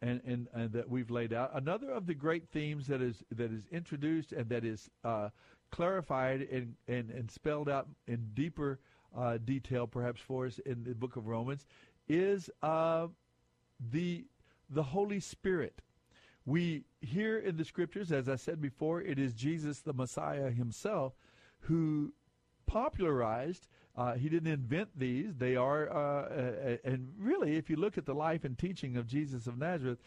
and, and, and that we've laid out, another of the great themes that is that is introduced and that is uh, clarified and, and, and spelled out in deeper uh, detail, perhaps for us in the book of Romans, is uh, the the Holy Spirit. We hear in the scriptures, as I said before, it is Jesus the Messiah himself who popularized. Uh, he didn't invent these. They are, uh, and really, if you look at the life and teaching of Jesus of Nazareth,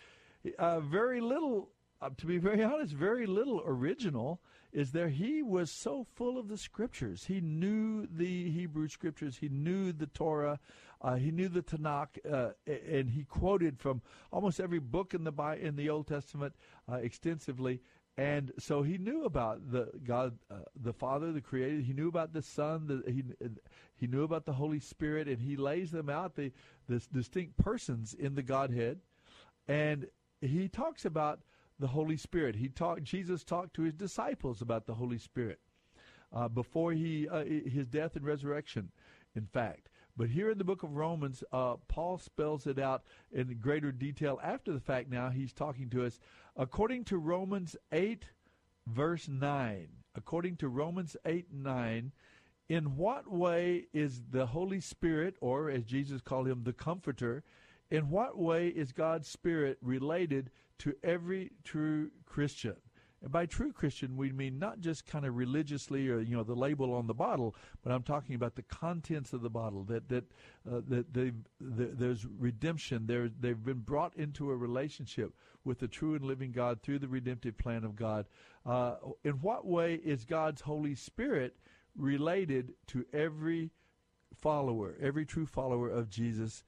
uh, very little, uh, to be very honest, very little original is there. He was so full of the scriptures. He knew the Hebrew scriptures. He knew the Torah. Uh, he knew the Tanakh, uh, and he quoted from almost every book in the in the Old Testament extensively. And so he knew about the God, uh, the Father, the Creator. He knew about the Son. The, he he knew about the Holy Spirit, and he lays them out the the distinct persons in the Godhead, and he talks about the Holy Spirit. He talked. Jesus talked to his disciples about the Holy Spirit uh, before he uh, his death and resurrection. In fact, but here in the book of Romans, uh, Paul spells it out in greater detail after the fact now. He's talking to us. According to Romans 8, verse 9, according to Romans 8, 9, in what way is the Holy Spirit, or as Jesus called him, the Comforter, in what way is God's Spirit related to every true Christian? And by true Christian, we mean not just kind of religiously or you know the label on the bottle, but I'm talking about the contents of the bottle. That that uh, that they the, there's redemption. They've been brought into a relationship with the true and living God through the redemptive plan of God. Uh, in what way is God's Holy Spirit related to every follower, every true follower of Jesus,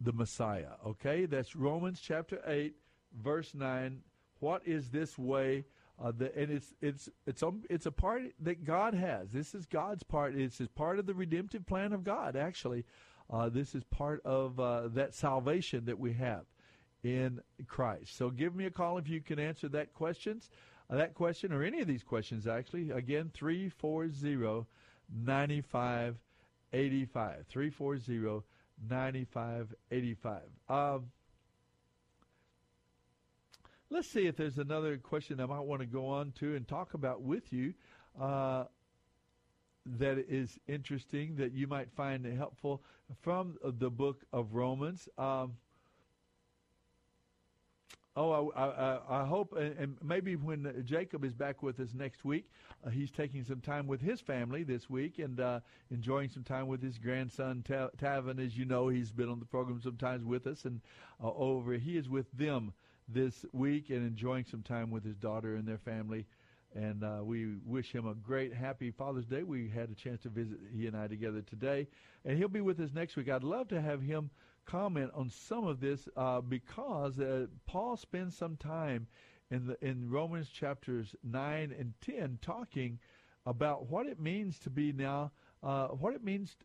the Messiah? Okay, that's Romans chapter eight, verse nine. What is this way? Uh, the, and it's it's it's a, it's a part that God has. This is God's part. It's part of the redemptive plan of God. Actually, uh, this is part of uh, that salvation that we have in Christ. So give me a call if you can answer that questions, uh, that question or any of these questions. Actually, again, three four zero ninety five eighty five three four zero ninety five eighty five. Um, let's see if there's another question I might want to go on to and talk about with you uh, that is interesting that you might find helpful from the book of Romans. Um, oh, I, I, I hope, and maybe when Jacob is back with us next week, uh, he's taking some time with his family this week and uh, enjoying some time with his grandson Tavin. As you know, he's been on the program sometimes with us, and uh, over he is with them this week and enjoying some time with his daughter and their family. And uh, we wish him a great, happy Father's Day. We had a chance to visit he and I together today, and he'll be with us next week. I'd love to have him comment on some of this uh, because uh, Paul spends some time in the in Romans chapters nine and ten talking about what it means to be now, uh, what it means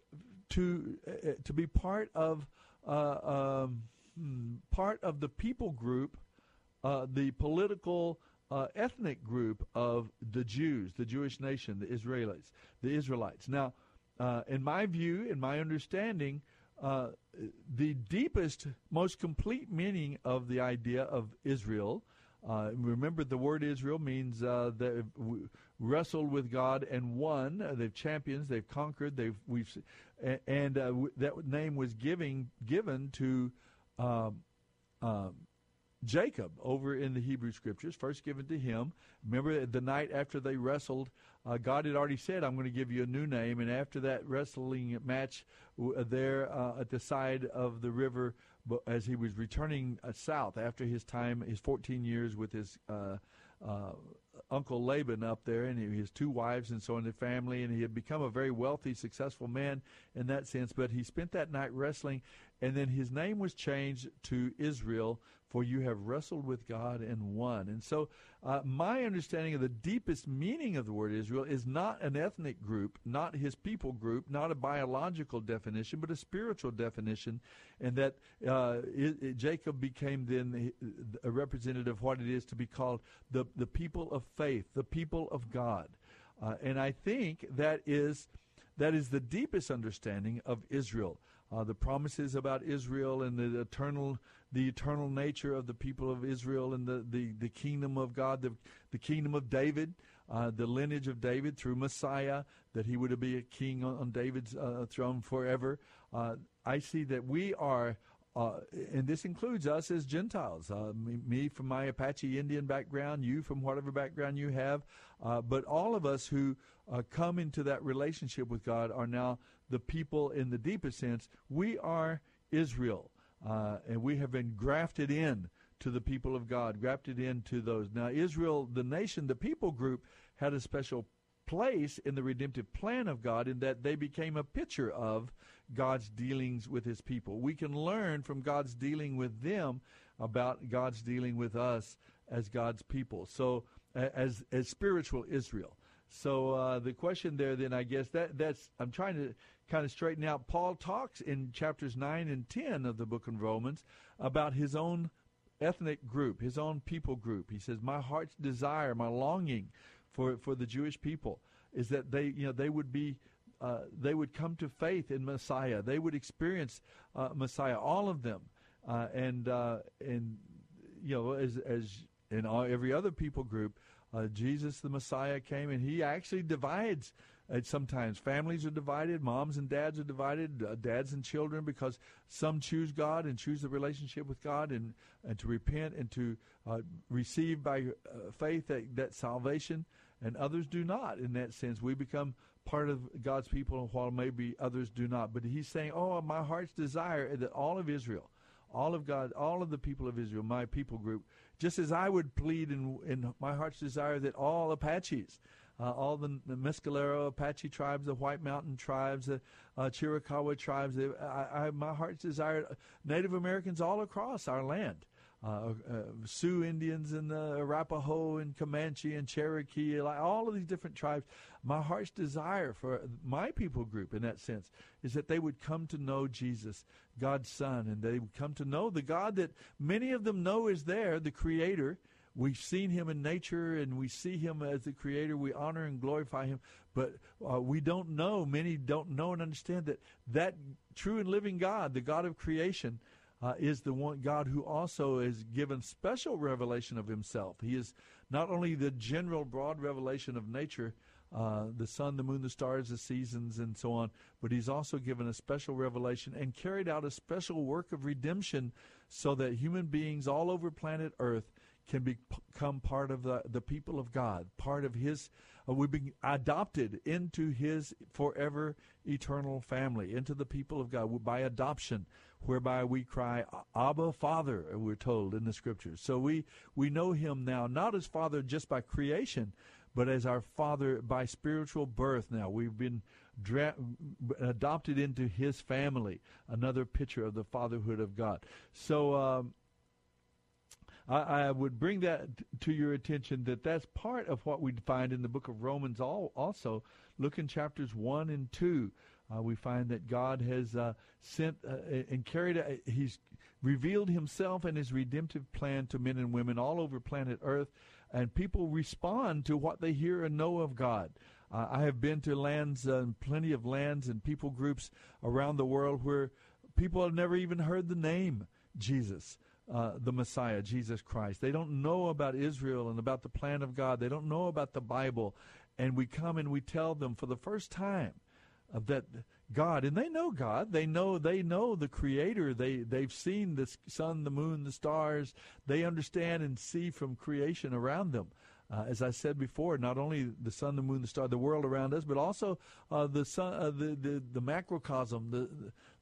to uh, to be part of uh, um, hmm, part of the people group uh, the political uh, ethnic group of the Jews, the Jewish nation, the Israelites, the Israelites. Now, uh, in my view, in my understanding, uh, the deepest, most complete meaning of the idea of Israel. Uh, remember, the word Israel means uh, they wrestled with God and won. They've champions. They've conquered. They've we've and that name was giving given to um, um, Jacob over in the Hebrew Scriptures, first given to him. Remember the night after they wrestled, uh, God had already said, I'm going to give you a new name. And after that wrestling match uh, there uh, at the side of the river, as he was returning uh, south after his time, his 14 years with his uh, uh, Uncle Laban up there, and his two wives and so on, the family, and he had become a very wealthy, successful man in that sense. But he spent that night wrestling, and then his name was changed to Israel for you have wrestled with God and won. And so, uh, my understanding of the deepest meaning of the word Israel is not an ethnic group, not his people group, not a biological definition, but a spiritual definition, and that uh, it, it, Jacob became then a representative of what it is to be called the, the people of faith, the people of God. Uh, and I think that is that is the deepest understanding of Israel. Uh, the promises about Israel and the eternal the eternal nature of the people of Israel and the, the, the kingdom of God, the, the kingdom of David, uh, the lineage of David through Messiah, that he would be a king on, on David's uh, throne forever. Uh, I see that we are, uh, and this includes us as Gentiles, uh, me, me, from my Apache Indian background, you from whatever background you have, uh, but all of us who come into that relationship with God are now the people in the deepest sense. We are Israel. Uh, and we have been grafted in to the people of God, grafted into those. Now, Israel, the nation, the people group, had a special place in the redemptive plan of God in that they became a picture of God's dealings with his people. We can learn from God's dealing with them about God's dealing with us as God's people. So, as as spiritual Israel. So uh, the question there, then, I guess that that's I'm trying to kind of straighten out. Paul talks in chapters nine and ten of the book of Romans about his own ethnic group, his own people group. He says, "My heart's desire, my longing for for the Jewish people is that they, you know, they would be." Uh, they would come to faith in Messiah. They would experience uh, Messiah, all of them, uh, and uh, and you know as as in all, every other people group, uh, Jesus the Messiah came and he actually divides. Uh, sometimes families are divided, moms and dads are divided, dads and children, because some choose God and choose the relationship with God and, and to repent and to receive by faith that, that salvation, and others do not. In that sense, we become part of God's people, while maybe others do not. But he's saying, "Oh, my heart's desire that all of Israel." all of God, all of the people of Israel, my people group, just as I would plead in, in my heart's desire that all Apaches, uh, all the, the Mescalero Apache tribes, the White Mountain tribes, the uh, Chiricahua tribes, I, I, my heart's desire, Native Americans all across our land, uh, uh, Sioux Indians and the Arapaho and Comanche and Cherokee, like all of these different tribes. My heart's desire for my people group, in that sense, is that they would come to know Jesus, God's Son, and they would come to know the God that many of them know is there, the Creator. We've seen him in nature and we see him as the creator. We honor and glorify him. But uh, we don't know, many don't know and understand that that true and living God, the God of creation, uh, is the one God who also is given special revelation of himself. He is not only the general broad revelation of nature, uh, the sun, the moon, the stars, the seasons, and so on, but he's also given a special revelation and carried out a special work of redemption so that human beings all over planet Earth can become part of the, the people of God, part of his, we've been adopted into his forever eternal family, into the people of God by adoption whereby we cry, Abba, Father, we're told in the scriptures. So we, we know him now, not as Father just by creation, but as our Father by spiritual birth now. We've been dra- adopted into his family, another picture of the fatherhood of God. So, um, I, I, would bring that to your attention that that's part of what we find in the book of Romans also. Look in chapters 1 and 2. Uh, we find that God has uh, sent uh, and carried, a, He's revealed Himself and His redemptive plan to men and women all over planet Earth, and people respond to what they hear and know of God. I have been to lands, uh, plenty of lands and people groups around the world where people have never even heard the name Jesus. Uh, the Messiah, Jesus Christ. They don't know about Israel and about the plan of God. They don't know about the Bible. And we come and we tell them for the first time of that God, and they know God. They know they know the Creator. They they've seen the sun, the moon, the stars. They understand and see from creation around them. Uh, as I said before, not only the sun, the moon, the star, the world around us, but also uh, the sun, uh, the, the the macrocosm, the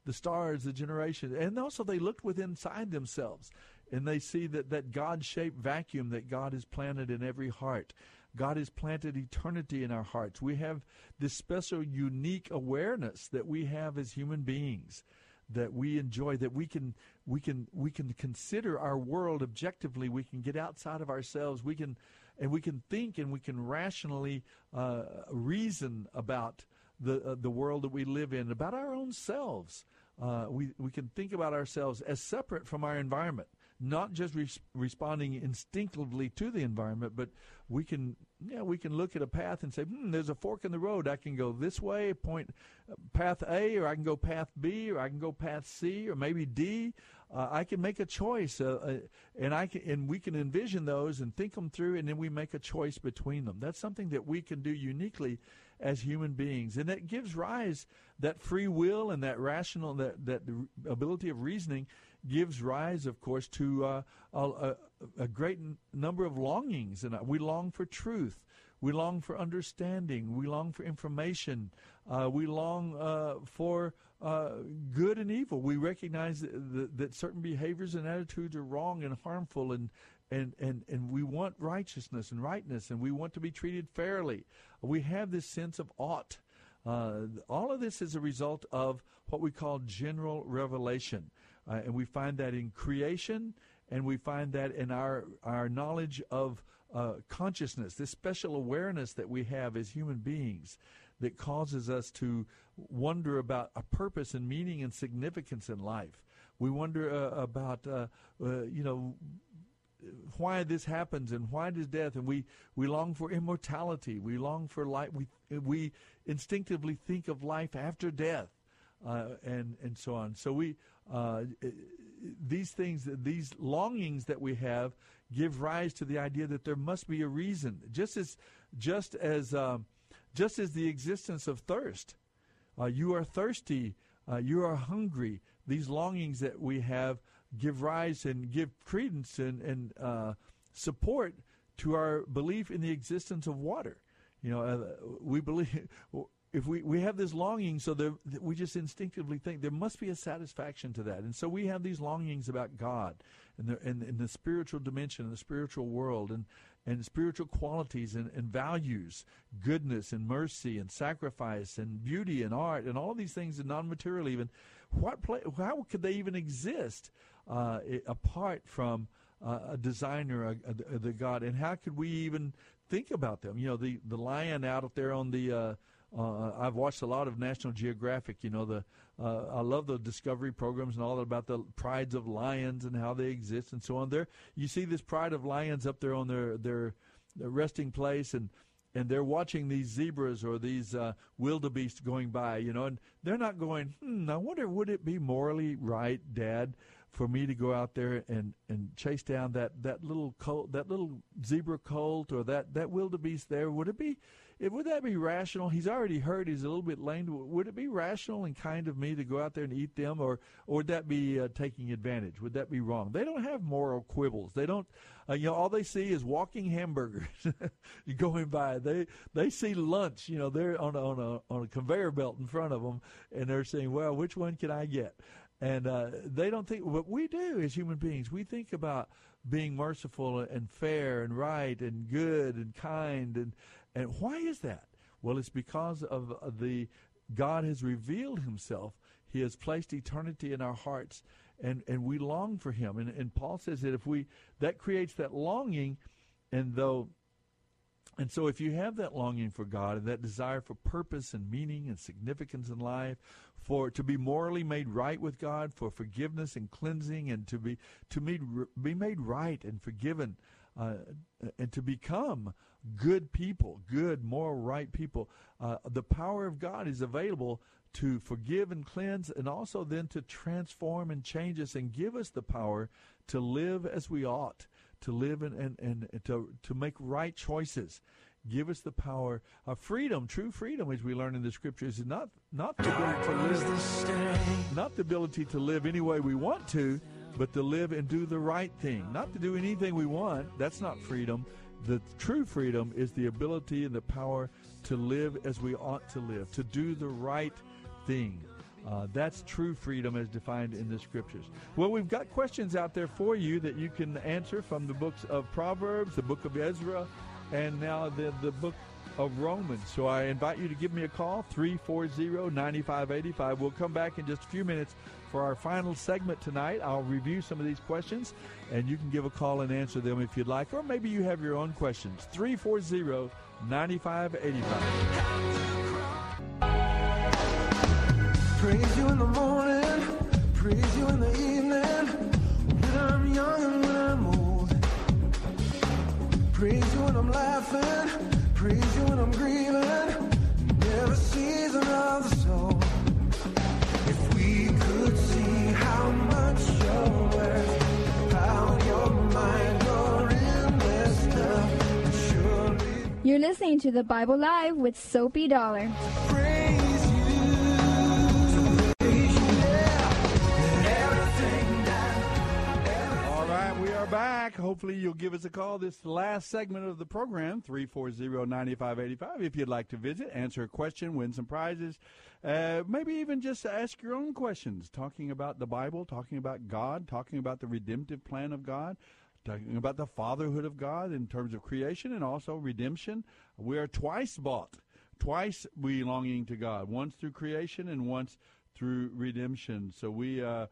the stars, the generation, and also they looked within inside themselves, and they see that that God-shaped vacuum that God has planted in every heart. God has planted eternity in our hearts. We have this special, unique awareness that we have as human beings that we enjoy that we can we can we can consider our world objectively we can get outside of ourselves we can and we can think and we can rationally uh, reason about the uh, the world that we live in about our own selves uh, we we can think about ourselves as separate from our environment not just re- responding instinctively to the environment, but we can, yeah, we can look at a path and say, hmm, there's a fork in the road. I can go this way, point uh, path A, or I can go path B, or I can go path C, or maybe D. Uh, I can make a choice, uh, uh, and I can, and we can envision those and think them through, and then we make a choice between them. That's something that we can do uniquely as human beings, and that gives rise that free will and that rational that that ability of reasoning gives rise, of course, to uh, a, a, great number of longings. And we long for truth. We long for understanding. We long for information. Uh, we long uh, for uh, good and evil. We recognize that, that, certain behaviors and attitudes are wrong and harmful, and, and, and, and we want righteousness and rightness, and we want to be treated fairly. We have this sense of ought. Uh, all of this is a result of what we call general revelation. Uh, and we find that in creation, and we find that in our, our knowledge of uh, consciousness, this special awareness that we have as human beings that causes us to wonder about a purpose and meaning and significance in life. We wonder uh, about, uh, uh, you know, why this happens and why does death and we we long for immortality we long for life we we instinctively think of life after death uh, and and so on so we uh, these things, these longings that we have, give rise to the idea that there must be a reason. Just as, just as, um, just as the existence of thirst, uh, you are thirsty, uh, you are hungry. These longings that we have give rise and give credence and, and uh, support to our belief in the existence of water. You know, uh, we believe if we, we have this longing, so there, we just instinctively think there must be a satisfaction to that. And so we have these longings about God and the, and, and the spiritual dimension and the spiritual world and, and spiritual qualities and, and values, goodness and mercy and sacrifice and beauty and art and all these things and non-material even. What play, how could they even exist uh, apart from uh, a designer, a, a, the God, and how could we even think about them? You know, the the lion out there on the. Uh, uh, I've watched a lot of National Geographic. You know, the uh, I love the discovery programs and all that about the prides of lions and how they exist and so on. There, you see this pride of lions up there on their their, their resting place, and and they're watching these zebras or these uh, wildebeest going by. You know, and they're not going. Hmm, I wonder, would it be morally right, Dad? For me to go out there and, and chase down that, that little colt, that little zebra colt or that, that wildebeest there, would it be would that be rational? He's already hurt. He's a little bit lame. Would it be rational and kind of me to go out there and eat them, or, or would that be uh, taking advantage? Would that be wrong? They don't have moral quibbles. They don't. Uh, you know, all they see is walking hamburgers going by. They they see lunch. You know, they're on a, on a on a conveyor belt in front of them, and they're saying, "Well, which one can I get?" And uh, they don't think what we do as human beings. We think about being merciful and fair and right and good and kind and and why is that? Well, it's because of the God has revealed himself. He has placed eternity in our hearts and, and we long for him. And, and Paul says that if we that creates that longing and though and so if you have that longing for God and that desire for purpose and meaning and significance in life, for to be morally made right with God, for forgiveness and cleansing and to be to be, be made right and forgiven uh, and to become good people, good, moral, right people. Uh, the power of God is available to forgive and cleanse, and also then to transform and change us and give us the power to live as we ought, to live and, and, and to, to make right choices. Give us the power of freedom. True freedom, as we learn in the scriptures, is not not the ability to live, not the ability to live any way we want to, but to live and do the right thing. Not to do anything we want. That's not freedom. The true freedom is the ability and the power to live as we ought to live, to do the right thing. Uh, that's true freedom as defined in the scriptures. Well, we've got questions out there for you that you can answer from the books of Proverbs, the book of Ezra, and now the, the book of Romans. So I invite you to give me a call, 340 9585. We'll come back in just a few minutes for our final segment tonight. I'll review some of these questions, and you can give a call and answer them if you'd like, or maybe you have your own questions. 340 9585. Praise you in the morning, praise you in the evening, Praise you when I'm laughing, praise you when I'm grieving, never season of the soul. You're listening to the Bible Live with Soapy Dollar. Back. Hopefully, you'll give us a call this last segment of the program, 340 9585. If you'd like to visit, answer a question, win some prizes, uh, maybe even just ask your own questions, talking about the Bible, talking about God, talking about the redemptive plan of God talking about the fatherhood of God in terms of creation and also redemption. We are twice bought, twice belonging to God, once through creation and once through redemption. So we, uh,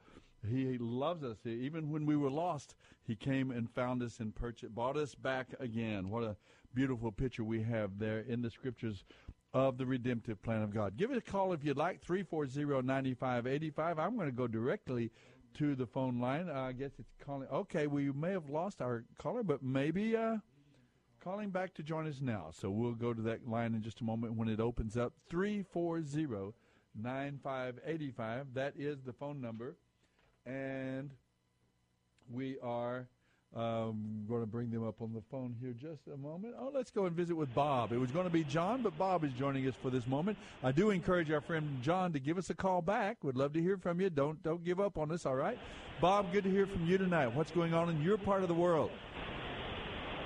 He loves us. Even when we were lost, He came and found us and purchased, bought us back again. What a beautiful picture we have there in the scriptures of the redemptive plan of God. Give us a call if you'd like, 340 9585. I'm going to go directly to the phone line. Uh, I guess it's calling. Okay, we may have lost our caller, but maybe uh, calling back to join us now. So we'll go to that line in just a moment when it opens up. 340 9585. That is the phone number. And we are um, going to bring them up on the phone here just a moment. Oh, let's go and visit with Bob. It was going to be John, but Bob is joining us for this moment. I do encourage our friend John to give us a call back. Would love to hear from you. Don't don't give up on us. All right, Bob. Good to hear from you tonight. What's going on in your part of the world?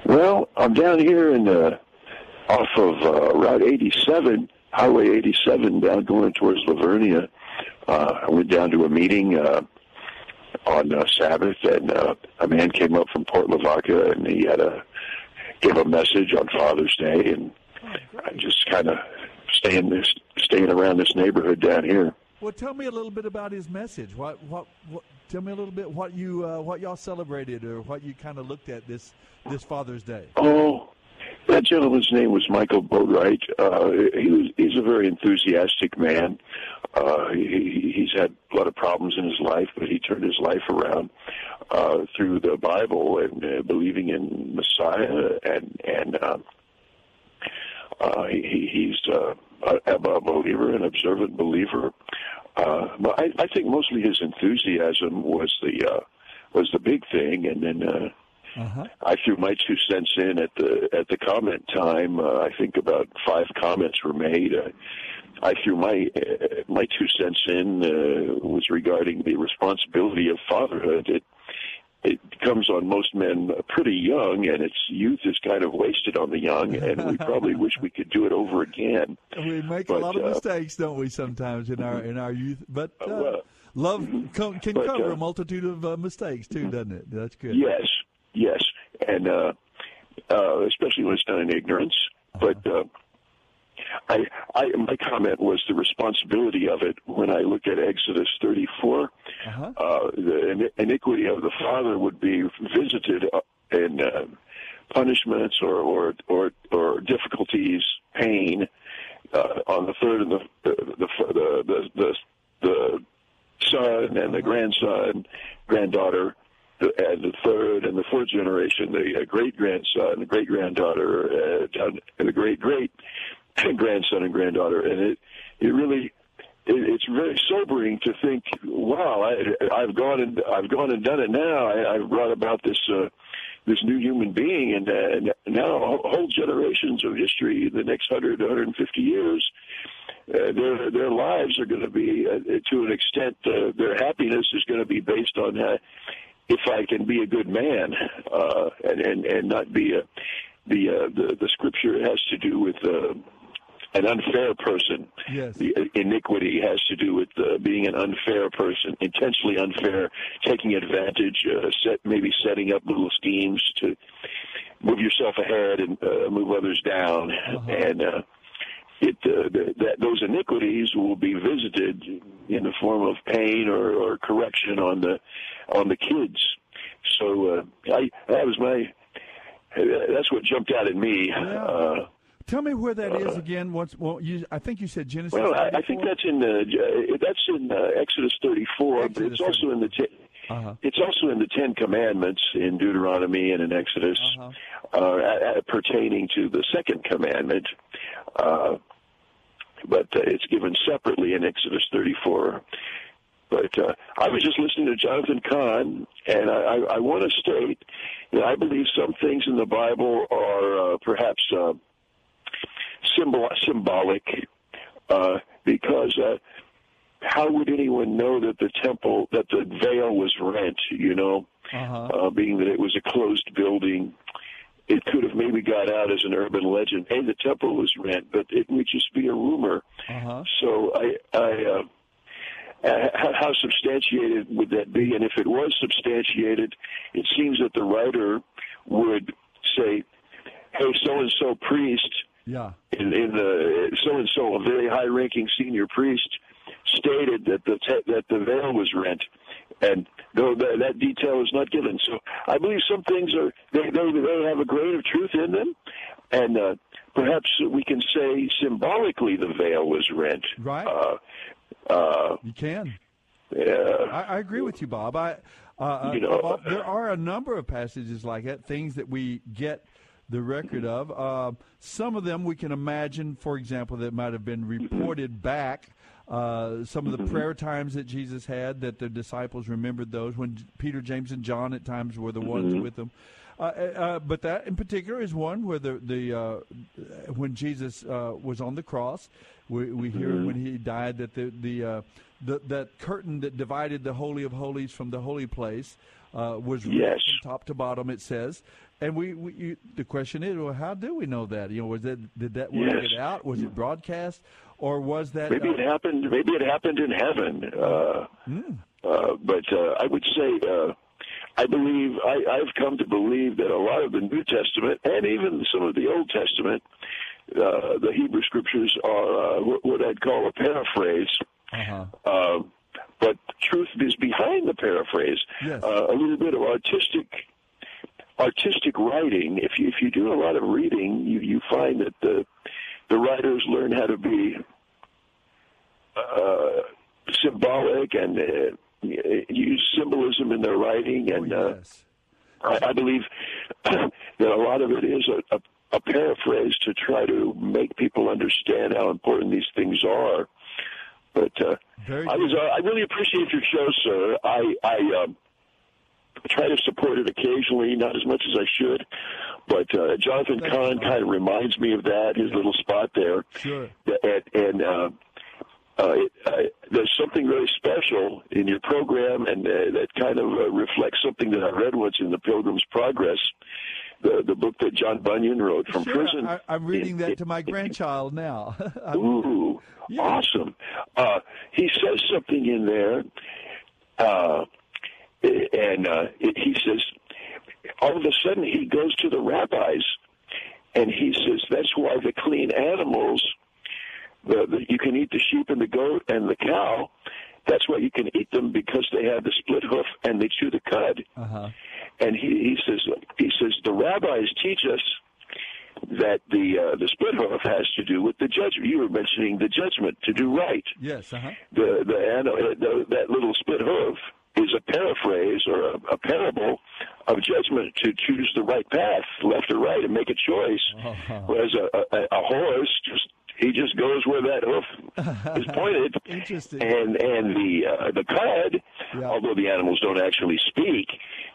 Well, I'm down here in the off of uh, Route 87, Highway 87, down going towards La Vernia. Uh, I went down to a meeting. Uh, on uh, Sabbath, and uh, a man came up from Port Lavaca, and he had a gave a message on Father's Day, and I'm just kind of staying this staying around this neighborhood down here. Well, tell me a little bit about his message. What, what, what tell me a little bit what you, uh, what y'all celebrated, or what you kind of looked at this this Father's Day. Oh, that gentleman's name was Michael Boatwright. Uh, he was he's a very enthusiastic man. Uh, he, he's had a lot of problems in his life, but he turned his life around uh, through the Bible and uh, believing in Messiah and and. Uh, uh, he, he's uh, a, a believer, an observant believer. Uh, but I, I think mostly his enthusiasm was the uh, was the big thing, and then uh, uh-huh. I threw my two cents in at the at the comment time. Uh, I think about five comments were made. Uh, I threw my uh, my two cents in uh, was regarding the responsibility of fatherhood. It it comes on most men pretty young, and its youth is kind of wasted on the young, and we probably wish we could do it over again. We make But, a lot of uh, mistakes, don't we? Sometimes in our in our youth, but uh, well, love co- can but, cover uh, a multitude of uh, mistakes too, doesn't it? That's good. Yes, yes, and uh, uh, especially when it's done in ignorance. But uh, I, I, my comment was the responsibility of it. When I look at Exodus 34, Uh-huh. uh, the iniquity of the father would be visited uh, in uh, punishments or, or or or difficulties, pain uh, on the third and the the the the the, the, the son and the grandson, granddaughter, the, and the third and the fourth generation, the uh, great grandson, the great granddaughter, uh, and the great great grandson and granddaughter, and it it really it, it's very sobering to think, wow, I, I've gone and I've gone and done it now. I, I've brought about this. Uh, this new human being, and, uh, and now whole generations of history, the next 100, 150 years, uh, their their lives are going to be, uh, to an extent, their happiness is going to be based on if I can be a good man, uh, and, and and not be a the uh, the the scripture has to do with uh, an unfair person. Yes. The iniquity has to do with uh, being an unfair person, intentionally unfair, taking advantage, uh, set maybe setting up little schemes to move yourself ahead and uh, move others down, and. Uh, it uh, th- that those iniquities will be visited in the form of pain or, or correction on the on the kids. So uh, I that was my that's what jumped out at me. Uh, Tell me where that is again. Once, well, you, I think you said Genesis. well, I, I think that's in uh, that's in uh, Exodus 34, but it's also in the Uh-huh. it's also in the Ten Commandments in Deuteronomy and in Exodus, Uh-huh. uh, pertaining to the second commandment. Uh, but uh, it's given separately in Exodus 34. But uh, I was just listening to Jonathan Cahn, and I, I, I want to state that I believe some things in the Bible are uh, perhaps uh, symbol symbolic, uh, because uh, how would anyone know that the temple, that the veil was rent? You know, Uh-huh. uh, being that it was a closed building. It could have maybe got out as an urban legend. Hey, the temple was rent, but it would just be a rumor. Uh-huh. So I, I, uh, how, how substantiated would that be? And if it was substantiated, it seems that the writer would say, "Hey, so and so priest Yeah. in, in the so and so, a very high-ranking senior priest, stated that the te- that the veil was rent." And though that, that detail is not given, so I believe some things are they they, they have a grain of truth in them, and uh, perhaps we can say symbolically the veil was rent. Right. Uh, uh, You can. yeah. I, I agree with you, Bob. I, uh, uh, You know- Bob, there are a number of passages like that, things that we get the record of. Uh, some of them we can imagine, for example, that might have been reported back. Uh, some of the prayer times that Jesus had, that the disciples remembered those when Peter, James, and John at times were the ones with them. Uh, uh, but that in particular is one where the the uh, when Jesus uh, was on the cross, we, we hear when he died that the the, uh, the that curtain that divided the holy of holies from the holy place uh, was ripped Yes. from top to bottom. It says, and we, we you, the question is, well, how do we know that? You know, was that did that work Yes. it out? Was it broadcast, or was that Maybe uh, it happened. Maybe it happened in heaven. Uh, uh, but uh, I would say uh, I believe I, I've come to believe that a lot of the New Testament and even some of the Old Testament, uh, the Hebrew Scriptures are uh, what, I'd call a paraphrase. Uh-huh. Uh, paraphrase. Yes. Uh, a little bit of artistic artistic writing. If you if you do a lot of reading, you you find that the the writers learn how to be uh, symbolic and uh, use symbolism in their writing, and uh, I, I believe that a lot of it is a, a, a paraphrase to try to make people understand how important these things are. But uh, I was uh, I really appreciate your show, sir. I I um, try to support it occasionally, not as much as I should. But uh, Jonathan Cahn kind of reminds me of that, his little spot there. Sure. And, and uh, uh, it, uh, there's something very special in your program, and uh, that kind of uh, reflects something that I read once in the Pilgrim's Progress, the the book that John Bunyan wrote from Sure, prison. I, I'm reading that to my grandchild now. Ooh, awesome. Uh, he says something in there, uh, and uh, it, he says, all of a sudden he goes to the rabbis, and he says, that's why the clean animals, the, the, you can eat the sheep and the goat and the cow, that's why you can eat them because they have the split hoof and they chew the cud. Uh-huh. And he, he says, he says, the rabbis teach us that the uh, the split hoof has to do with the judgment. You were mentioning the judgment to do right. Yes. Uh-huh. The the, the that little split hoof is a paraphrase or a, a parable of judgment to choose the right path, left or right, and make a choice. Whereas a, a, a horse just he just goes where that hoof is pointed. Interesting. And and the uh, the cud, although the animals don't actually speak,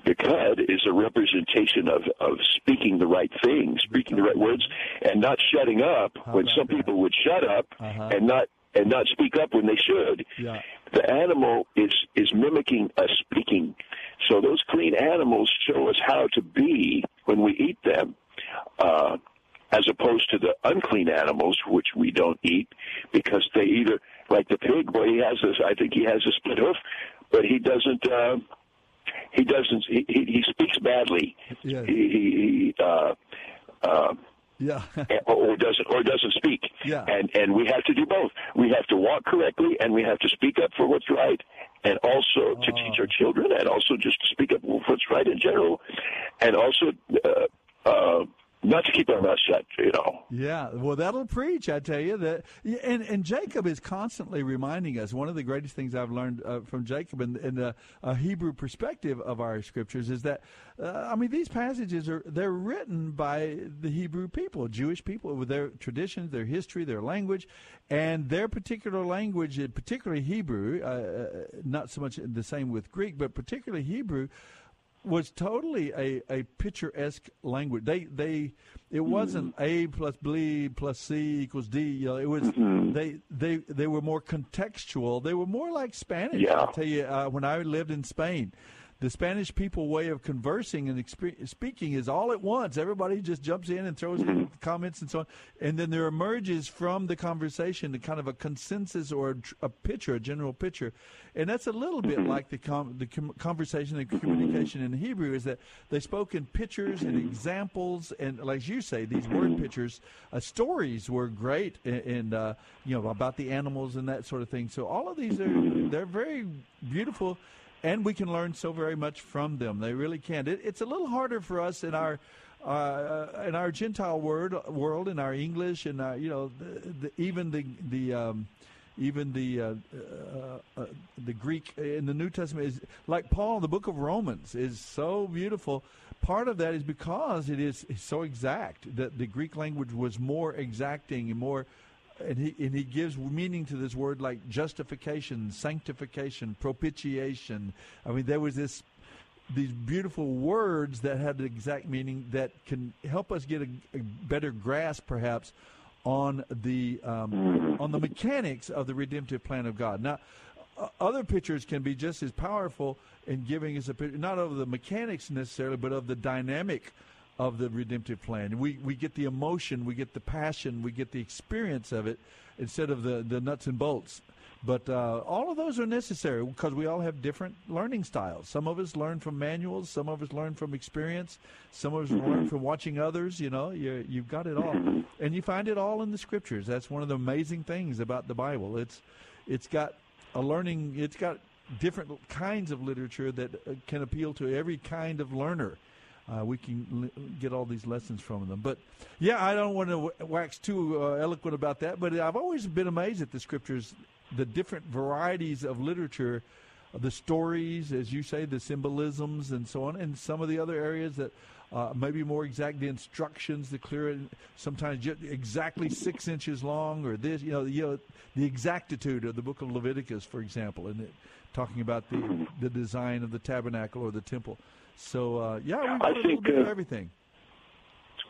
the cud is a representation of of speaking the right things, speaking the right words, and not shutting up when some people would shut up and not and not speak up when they should. Yeah. The animal is is mimicking us speaking. So those clean animals show us how to be when we eat them. Uh, as opposed to the unclean animals, which we don't eat, because they either, like the pig, boy, he has this. I think he has a split hoof, but he doesn't. Uh, he doesn't. He, he, he speaks badly. Yes. He, he, he uh, uh, Yeah. or, or doesn't or doesn't speak. Yeah. And and we have to do both. We have to walk correctly, and we have to speak up for what's right, and also to teach our children, and also just to speak up for what's right in general, and also. Uh, uh, not to keep our mouth shut, you know. Yeah, well, that'll preach. I tell you that, and and Jacob is constantly reminding us. One of the greatest things I've learned uh, from Jacob in, in the Hebrew perspective of our scriptures is that, uh, I mean, these passages are they're written by the Hebrew people, Jewish people, with their traditions, their history, their language, and their particular language, particularly Hebrew. Uh, uh, not so much the same with Greek, but particularly Hebrew was totally a, a picturesque language. They they it wasn't A plus B plus C equals D. You know, it was they they they were more contextual. They were more like Spanish. Yeah. I'll tell you, uh, when I lived in Spain. The Spanish people way of conversing and expe- speaking is all at once. Everybody just jumps in and throws in comments and so on, and then there emerges from the conversation a kind of a consensus or a, a picture, a general picture, and that's a little bit mm-hmm. like the com- the com- conversation and mm-hmm. communication in Hebrew is that they spoke in pictures and examples, and like you say, these word pictures, uh, stories were great, and, and uh, you know about the animals and that sort of thing. So all of these are they're very beautiful and we can learn so very much from them. They really can. It, it's a little harder for us in our uh, in our Gentile word world, in our English, and you know, the, the, even the the um, even the uh, uh, uh, the Greek in the New Testament is like Paul. The Book of Romans is so beautiful. Part of that is because it is so exact that the Greek language was more exacting and more and he and he gives meaning to this word like justification, sanctification, propitiation. I mean, there was this these beautiful words that had the exact meaning that can help us get a, a better grasp, perhaps, on the um, on the mechanics of the redemptive plan of God. Now, other pictures can be just as powerful in giving us a picture, not of the mechanics necessarily, but of the dynamic of the redemptive plan. We we get the emotion, we get the passion, we get the experience of it instead of the the nuts and bolts. But uh, all of those are necessary because we all have different learning styles. Some of us learn from manuals, some of us learn from experience, some of us learn from watching others. You know, you, you've got it all, and you find it all in the scriptures. That's one of the amazing things about the Bible. It's it's got a learning. It's got different kinds of literature that uh, can appeal to every kind of learner. Uh, we can l- get all these lessons from them. But yeah, I don't want to w- wax too uh, eloquent about that. But I've always been amazed at the scriptures, the different varieties of literature, the stories, as you say, the symbolisms, and so on, and some of the other areas that. Uh, maybe more exact the instructions, the clear, sometimes exactly six inches long, or this, you know, you know, the exactitude of the book of Leviticus, for example, and it, talking about the the design of the tabernacle or the temple. So uh, yeah, we've got I a little think, bit of uh, everything.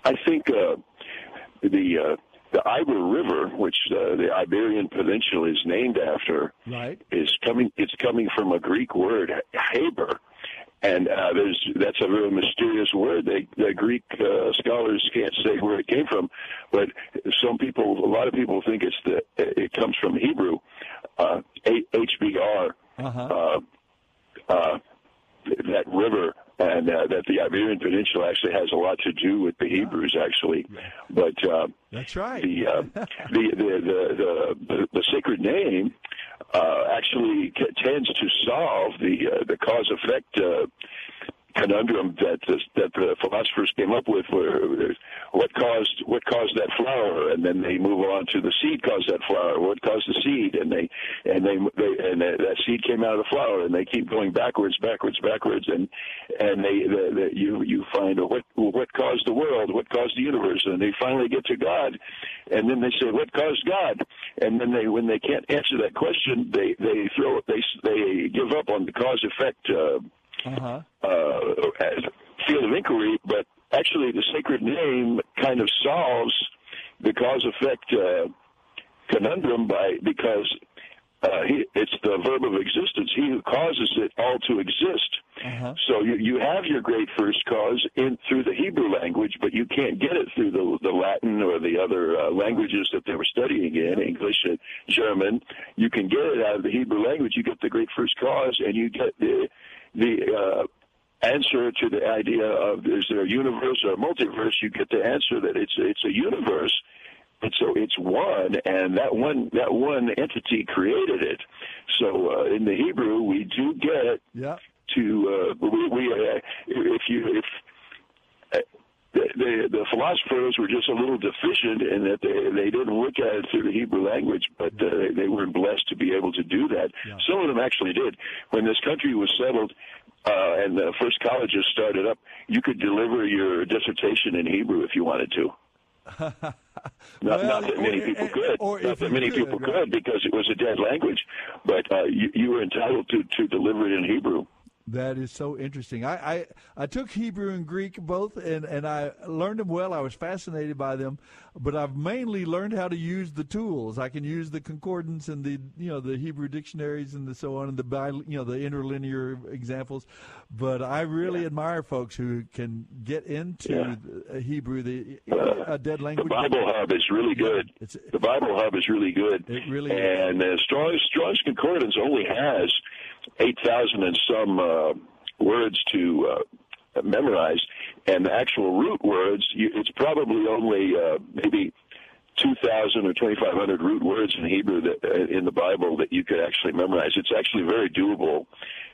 I think uh, the uh, the Iber River, which uh, the Iberian Peninsula is named after, Right. is coming. It's coming from a Greek word, Haber, and uh, there's that's a very mysterious word. They, the Greek uh, scholars can't say where it came from, but some people, a lot of people think it's the it comes from Hebrew, uh, HBR. Uh-huh. Uh, uh, that river and uh, that the Iberian Peninsula actually has a lot to do with the Hebrews, actually. But uh, That's right. the, uh, the, the, the the the the sacred name uh, actually tends to solve the uh, the cause effect uh, conundrum that the, that the philosophers came up with, there's what caused what caused that flower, and then they move on to the seed caused that flower. What caused the seed, and they and they, they and that that seed came out of the flower, and they keep going backwards, backwards, backwards, and and they the, the, you you find what what caused the world, what caused the universe, and they finally get to God, and then they say what caused God, and then they when they can't answer that question, they they throw they they give up on the cause effect. Uh, Uh-huh. uh, field of inquiry, but actually the sacred name kind of solves the cause effect uh, conundrum by because uh, he, it's the verb of existence. He who causes it all to exist. Uh-huh. So you, you have your great first cause in through the Hebrew language, but you can't get it through the, the Latin or the other uh, languages that they were studying in, English and German. You can get it out of the Hebrew language. You get the great first cause, and you get the the uh, answer to the idea of is there a universe or a multiverse. You get the answer that it's it's a universe. And so it's one, and that one that one entity created it. So uh, in the Hebrew, we do get Yeah. to uh, we, we uh, if you if the, the the philosophers were just a little deficient in that they they didn't look at it through the Hebrew language, but uh, they, they were blessed to be able to do that. Some of them actually did. When this country was settled. Uh, and the first colleges started up. You could deliver your dissertation in Hebrew if you wanted to. Not, Well, not that many or- people could. or not that many could, people right. could because it was a dead language. But uh, you, you were entitled to, to deliver it in Hebrew. That is so interesting. I, I, I took Hebrew and Greek both, and, and I learned them well. I was fascinated by them, but I've mainly learned how to use the tools. I can use the concordance and the you know the Hebrew dictionaries and the so on and the bi, you know the interlinear examples. But I really admire folks who can get into Yeah. the Hebrew, the Uh, a dead language. The Bible Hub is really good. the Bible Hub is really good. It really and uh, Strong's, Strong's Concordance only has 8,000 and some uh, words to uh, memorize. And the actual root words, you, it's probably only uh, maybe 2,000 or 2,500 root words in Hebrew that, uh, in the Bible that you could actually memorize. It's actually very doable,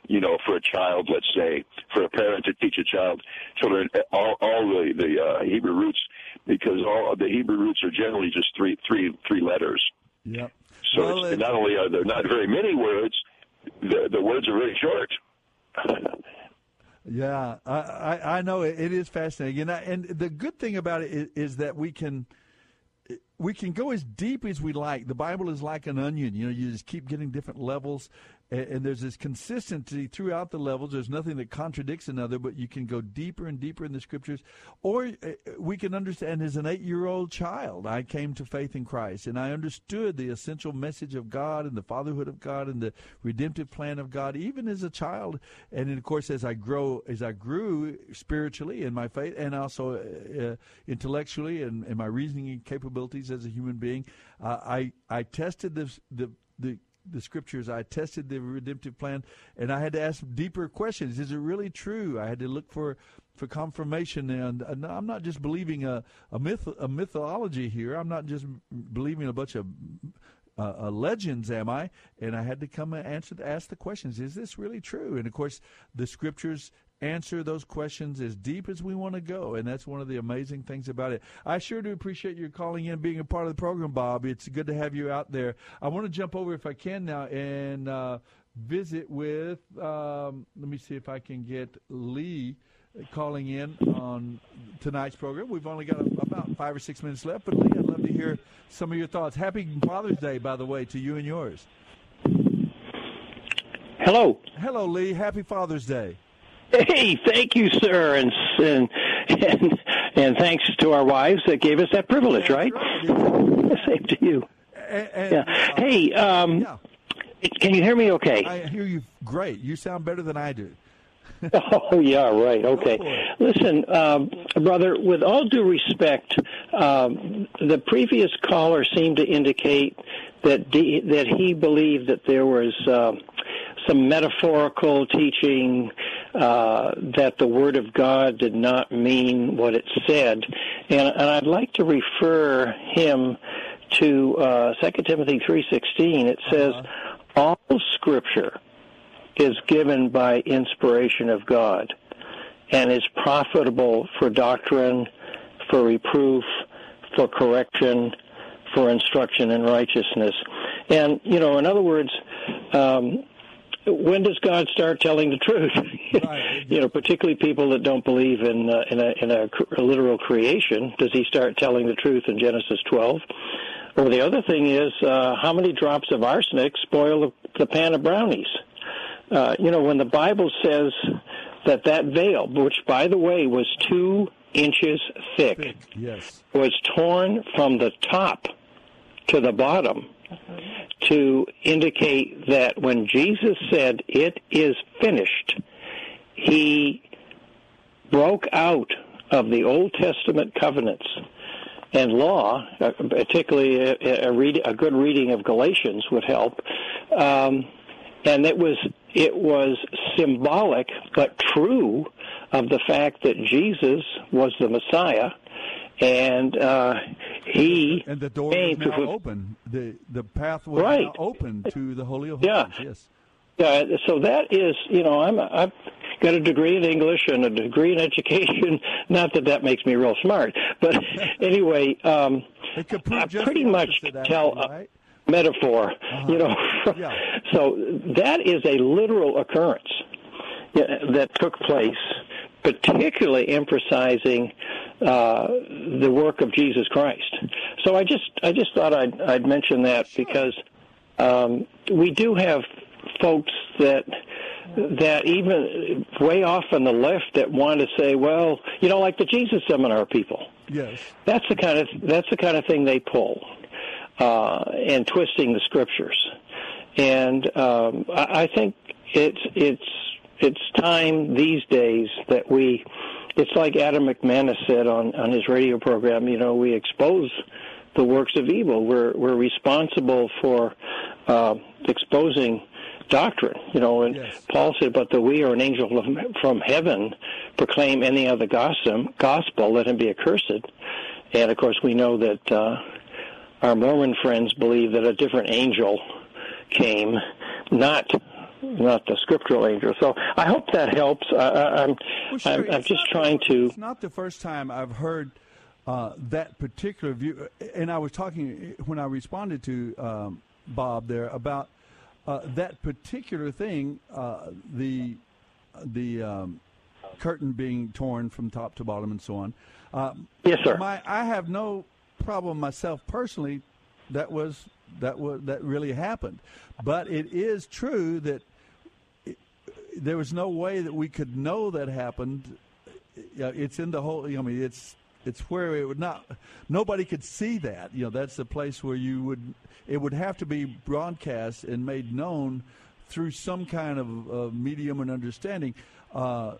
you know, for a child, let's say, for a parent to teach a child, children, all, all the, the uh, Hebrew roots, because all the Hebrew roots are generally just three, three, three letters. Yep. So Well, it's, it- not only are there not very many words, the, the words are very short. Yeah, I, I, I know it, it is fascinating, and I, and the good thing about it is, is that we can we can go as deep as we like. The Bible is like an onion. You know, you just keep getting different levels, and, there's this consistency throughout the levels. There's nothing that contradicts another, but you can go deeper and deeper in the scriptures. Or uh, we can understand as an eight year old child, I came to faith in Christ, and I understood the essential message of God and the fatherhood of God and the redemptive plan of God, even as a child. And then, of course, as I grow, as I grew spiritually in my faith, and also uh, intellectually and, and my reasoning capabilities as a human being, uh, I I tested the the the the scriptures. I tested the redemptive plan, and I had to ask deeper questions. Is it really true? I had to look for for confirmation, and, I'm not just believing a a myth a mythology here. I'm not just believing a bunch of uh, legends am I? And I had to come and answer, ask the questions: Is this really true? And of course, the scriptures answer those questions as deep as we want to go, and that's one of the amazing things about it. I sure do appreciate your calling in, being a part of the program, Bob. It's good to have you out there. I want to jump over if I can now and uh, visit with. Um, let me see if I can get Lee calling in on tonight's program. We've only got about five or six minutes left, but Lee, love to hear some of your thoughts. Happy Father's Day, by the way, to you and yours. Hello. Hello, Lee. Happy Father's Day. Hey, thank you, sir, and and and, and thanks to our wives that gave us that privilege, right? Same to you. yeah. Hey, um, can you hear me? Okay. I hear you great. You sound better than I do. oh yeah, right. Okay. Listen, um, brother. With all due respect, um, the previous caller seemed to indicate that de- that he believed that there was uh, some metaphorical teaching uh, that the Word of God did not mean what it said, and, and I'd like to refer him to uh, 2 Timothy three sixteen. It says, "All Scripture." Is given by inspiration of God and is profitable for doctrine, for reproof, for correction, for instruction in righteousness. And, you know, in other words, um, when does God start telling the truth? you know, particularly people that don't believe in uh, in, a, in a, a literal creation. Does He start telling the truth in Genesis 12? Or the other thing is, uh, how many drops of arsenic spoil the, the pan of brownies? Uh, you know, when the Bible says that that veil, which by the way was two inches thick, thick. Yes. was torn from the top to the bottom to indicate that when Jesus said, It is finished, he broke out of the Old Testament covenants and law, uh, particularly a, a, read, a good reading of Galatians would help. Um, and it was it was symbolic but true of the fact that Jesus was the Messiah, and uh, he and the door came was now to, open. The the path was Right. now open to the Holy of Yeah. Holies. Yes. Yeah, so that is, you know, I'm I've got a degree in English and a degree in education. Not that that makes me real smart, but anyway, um, It could prove I pretty much tell right? metaphor. You know, so that is a literal occurrence that took place, particularly emphasizing uh, the work of Jesus Christ. So I just I just thought I'd I'd mention that because um, we do have folks that that even way off on the left that want to say, well, you know, like the Jesus Seminar people. Yes. That's the kind of that's the kind of thing they pull, uh, and twisting the scriptures. And um, I, I think it's it's it's time these days that we. It's like Adam McManus said on on his radio program. You know, we expose the works of evil. We're we're responsible for uh, exposing doctrine. You know, and Paul said, "But the we are an angel from- from heaven proclaim any other gospel, gospel, let him be accursed." And of course, we know that uh, our Mormon friends believe that a different angel came, not not the scriptural angel. So I hope that helps. I, I, I'm Well, sure, I'm, I'm just trying the, to. It's not the first time I've heard uh, that particular view, and I was talking when I responded to um, Bob there about uh, that particular thing, uh, the the um, curtain being torn from top to bottom and so on. Uh, yes, sir. My, I have no problem myself personally. That was that was that really happened, but it is true that there was no way that we could know that happened. It's in the whole. I mean, it's it's where it would not. Nobody could see that. You know, that's the place where you would. It would have to be broadcast and made known through some kind of medium and understanding uh,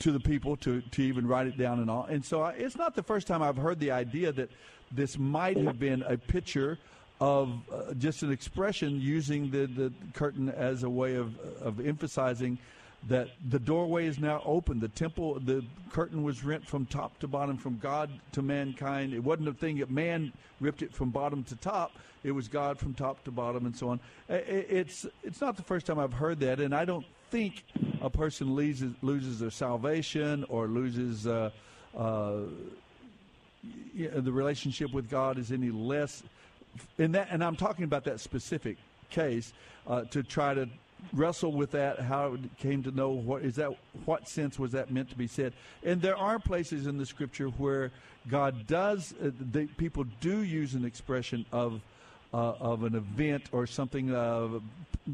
to the people to to even write it down and all. And so I, it's not the first time I've heard the idea that this might have been a picture of uh, just an expression using the, the curtain as a way of, of emphasizing that the doorway is now open. The temple, the curtain was rent from top to bottom, from God to mankind. It wasn't a thing that man ripped it from bottom to top. It was God from top to bottom, and so on. It's it's not the first time I've heard that, and I don't think a person loses loses their salvation or loses. Uh, uh, the relationship with God is any less in that, and I'm talking about that specific case uh, to try to wrestle with that how it came to know what is that what sense was that meant to be said? And there are places in the scripture where god does uh, the, people do use an expression of uh, of an event or something uh,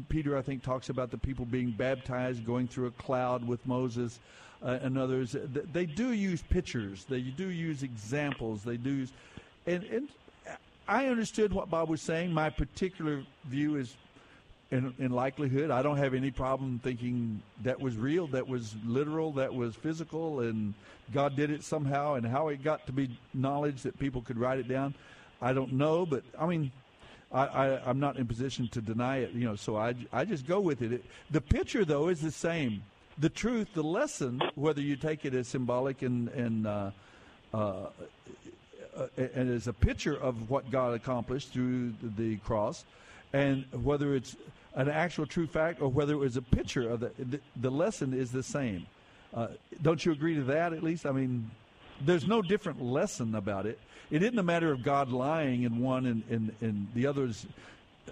peter i think talks about the people being baptized going through a cloud with moses uh, and others. They do use pictures. They do use examples. They do use and, and i understood what bob was saying my particular view is in, in likelihood, I don't have any problem thinking that was real, that was literal, that was physical, and God did it somehow. And how it got to be knowledge that people could write it down, I don't know. But I mean, I, am not in position to deny it, you know. So I, I just go with it. it. The picture, though, is the same. The truth, the lesson, whether you take it as symbolic and and uh, uh, and as a picture of what God accomplished through the cross, and whether it's an actual true fact or whether it was a picture of the the, the lesson is the same. Uh, don't you agree to that at least? I mean, there's no different lesson about it. It isn't a matter of God lying in one and, and, and the other's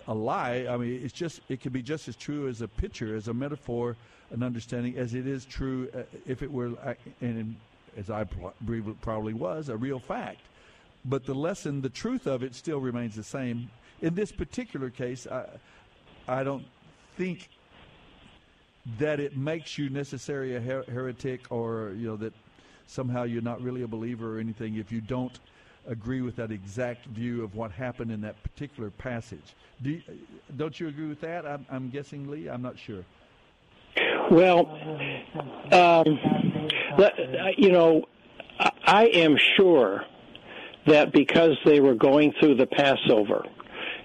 a lie. I mean, it's just it can be just as true as a picture, as a metaphor, an understanding, as it is true uh, if it were, uh, and as I probably was, a real fact. But the lesson, the truth of it, still remains the same. In this particular case, I, I don't think that it makes you necessarily a her- heretic or you know that somehow you're not really a believer or anything if you don't agree with that exact view of what happened in that particular passage. Do you, don't you agree with that? I'm, I'm, guessing, Lee. I'm not sure. Well, um, you know, I am sure that because they were going through the Passover,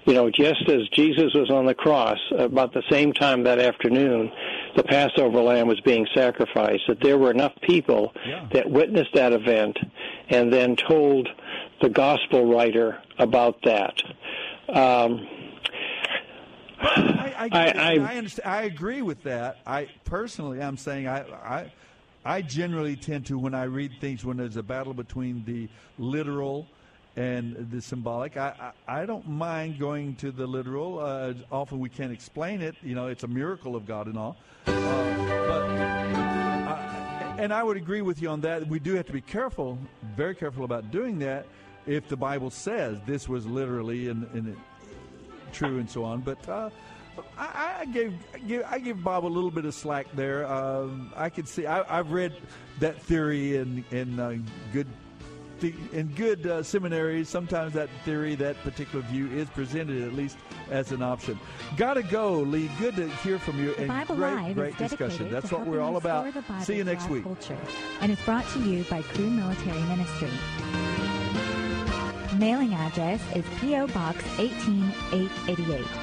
you know, just as Jesus was on the cross, about the same time that afternoon, the Passover lamb was being sacrificed, that there were enough people yeah. that witnessed that event and then told the gospel writer about that. Um, I, I, I, I, understand, I agree with that. I personally, I'm saying I, I, I generally tend to when I read things when there's a battle between the literal and the symbolic. I, I, I, don't mind going to the literal. Uh, often we can't explain it. You know, it's a miracle of God and all. Uh, but uh, and I would agree with you on that. We do have to be careful, very careful about doing that. If the Bible says this was literally and, and true and so on, but. Uh, I, I gave, give I give Bob a little bit of slack there. Um, I could see I, have read that theory in in uh, good the, in good uh, seminaries, sometimes that theory, that particular view is presented at least as an option. Gotta go, Lee. Good to hear from you. The and Bible great, Live great discussion. That's what we're all about. See you next week. Culture, and it's brought to you by Cru Military Ministry. Mailing address is P.O. Box 18888.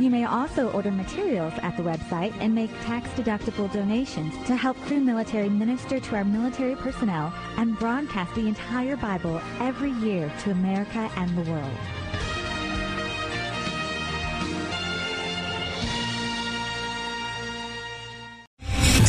You may also order materials at the website and make tax-deductible donations to help Cru Military minister to our military personnel and broadcast the entire Bible every year to America and the world.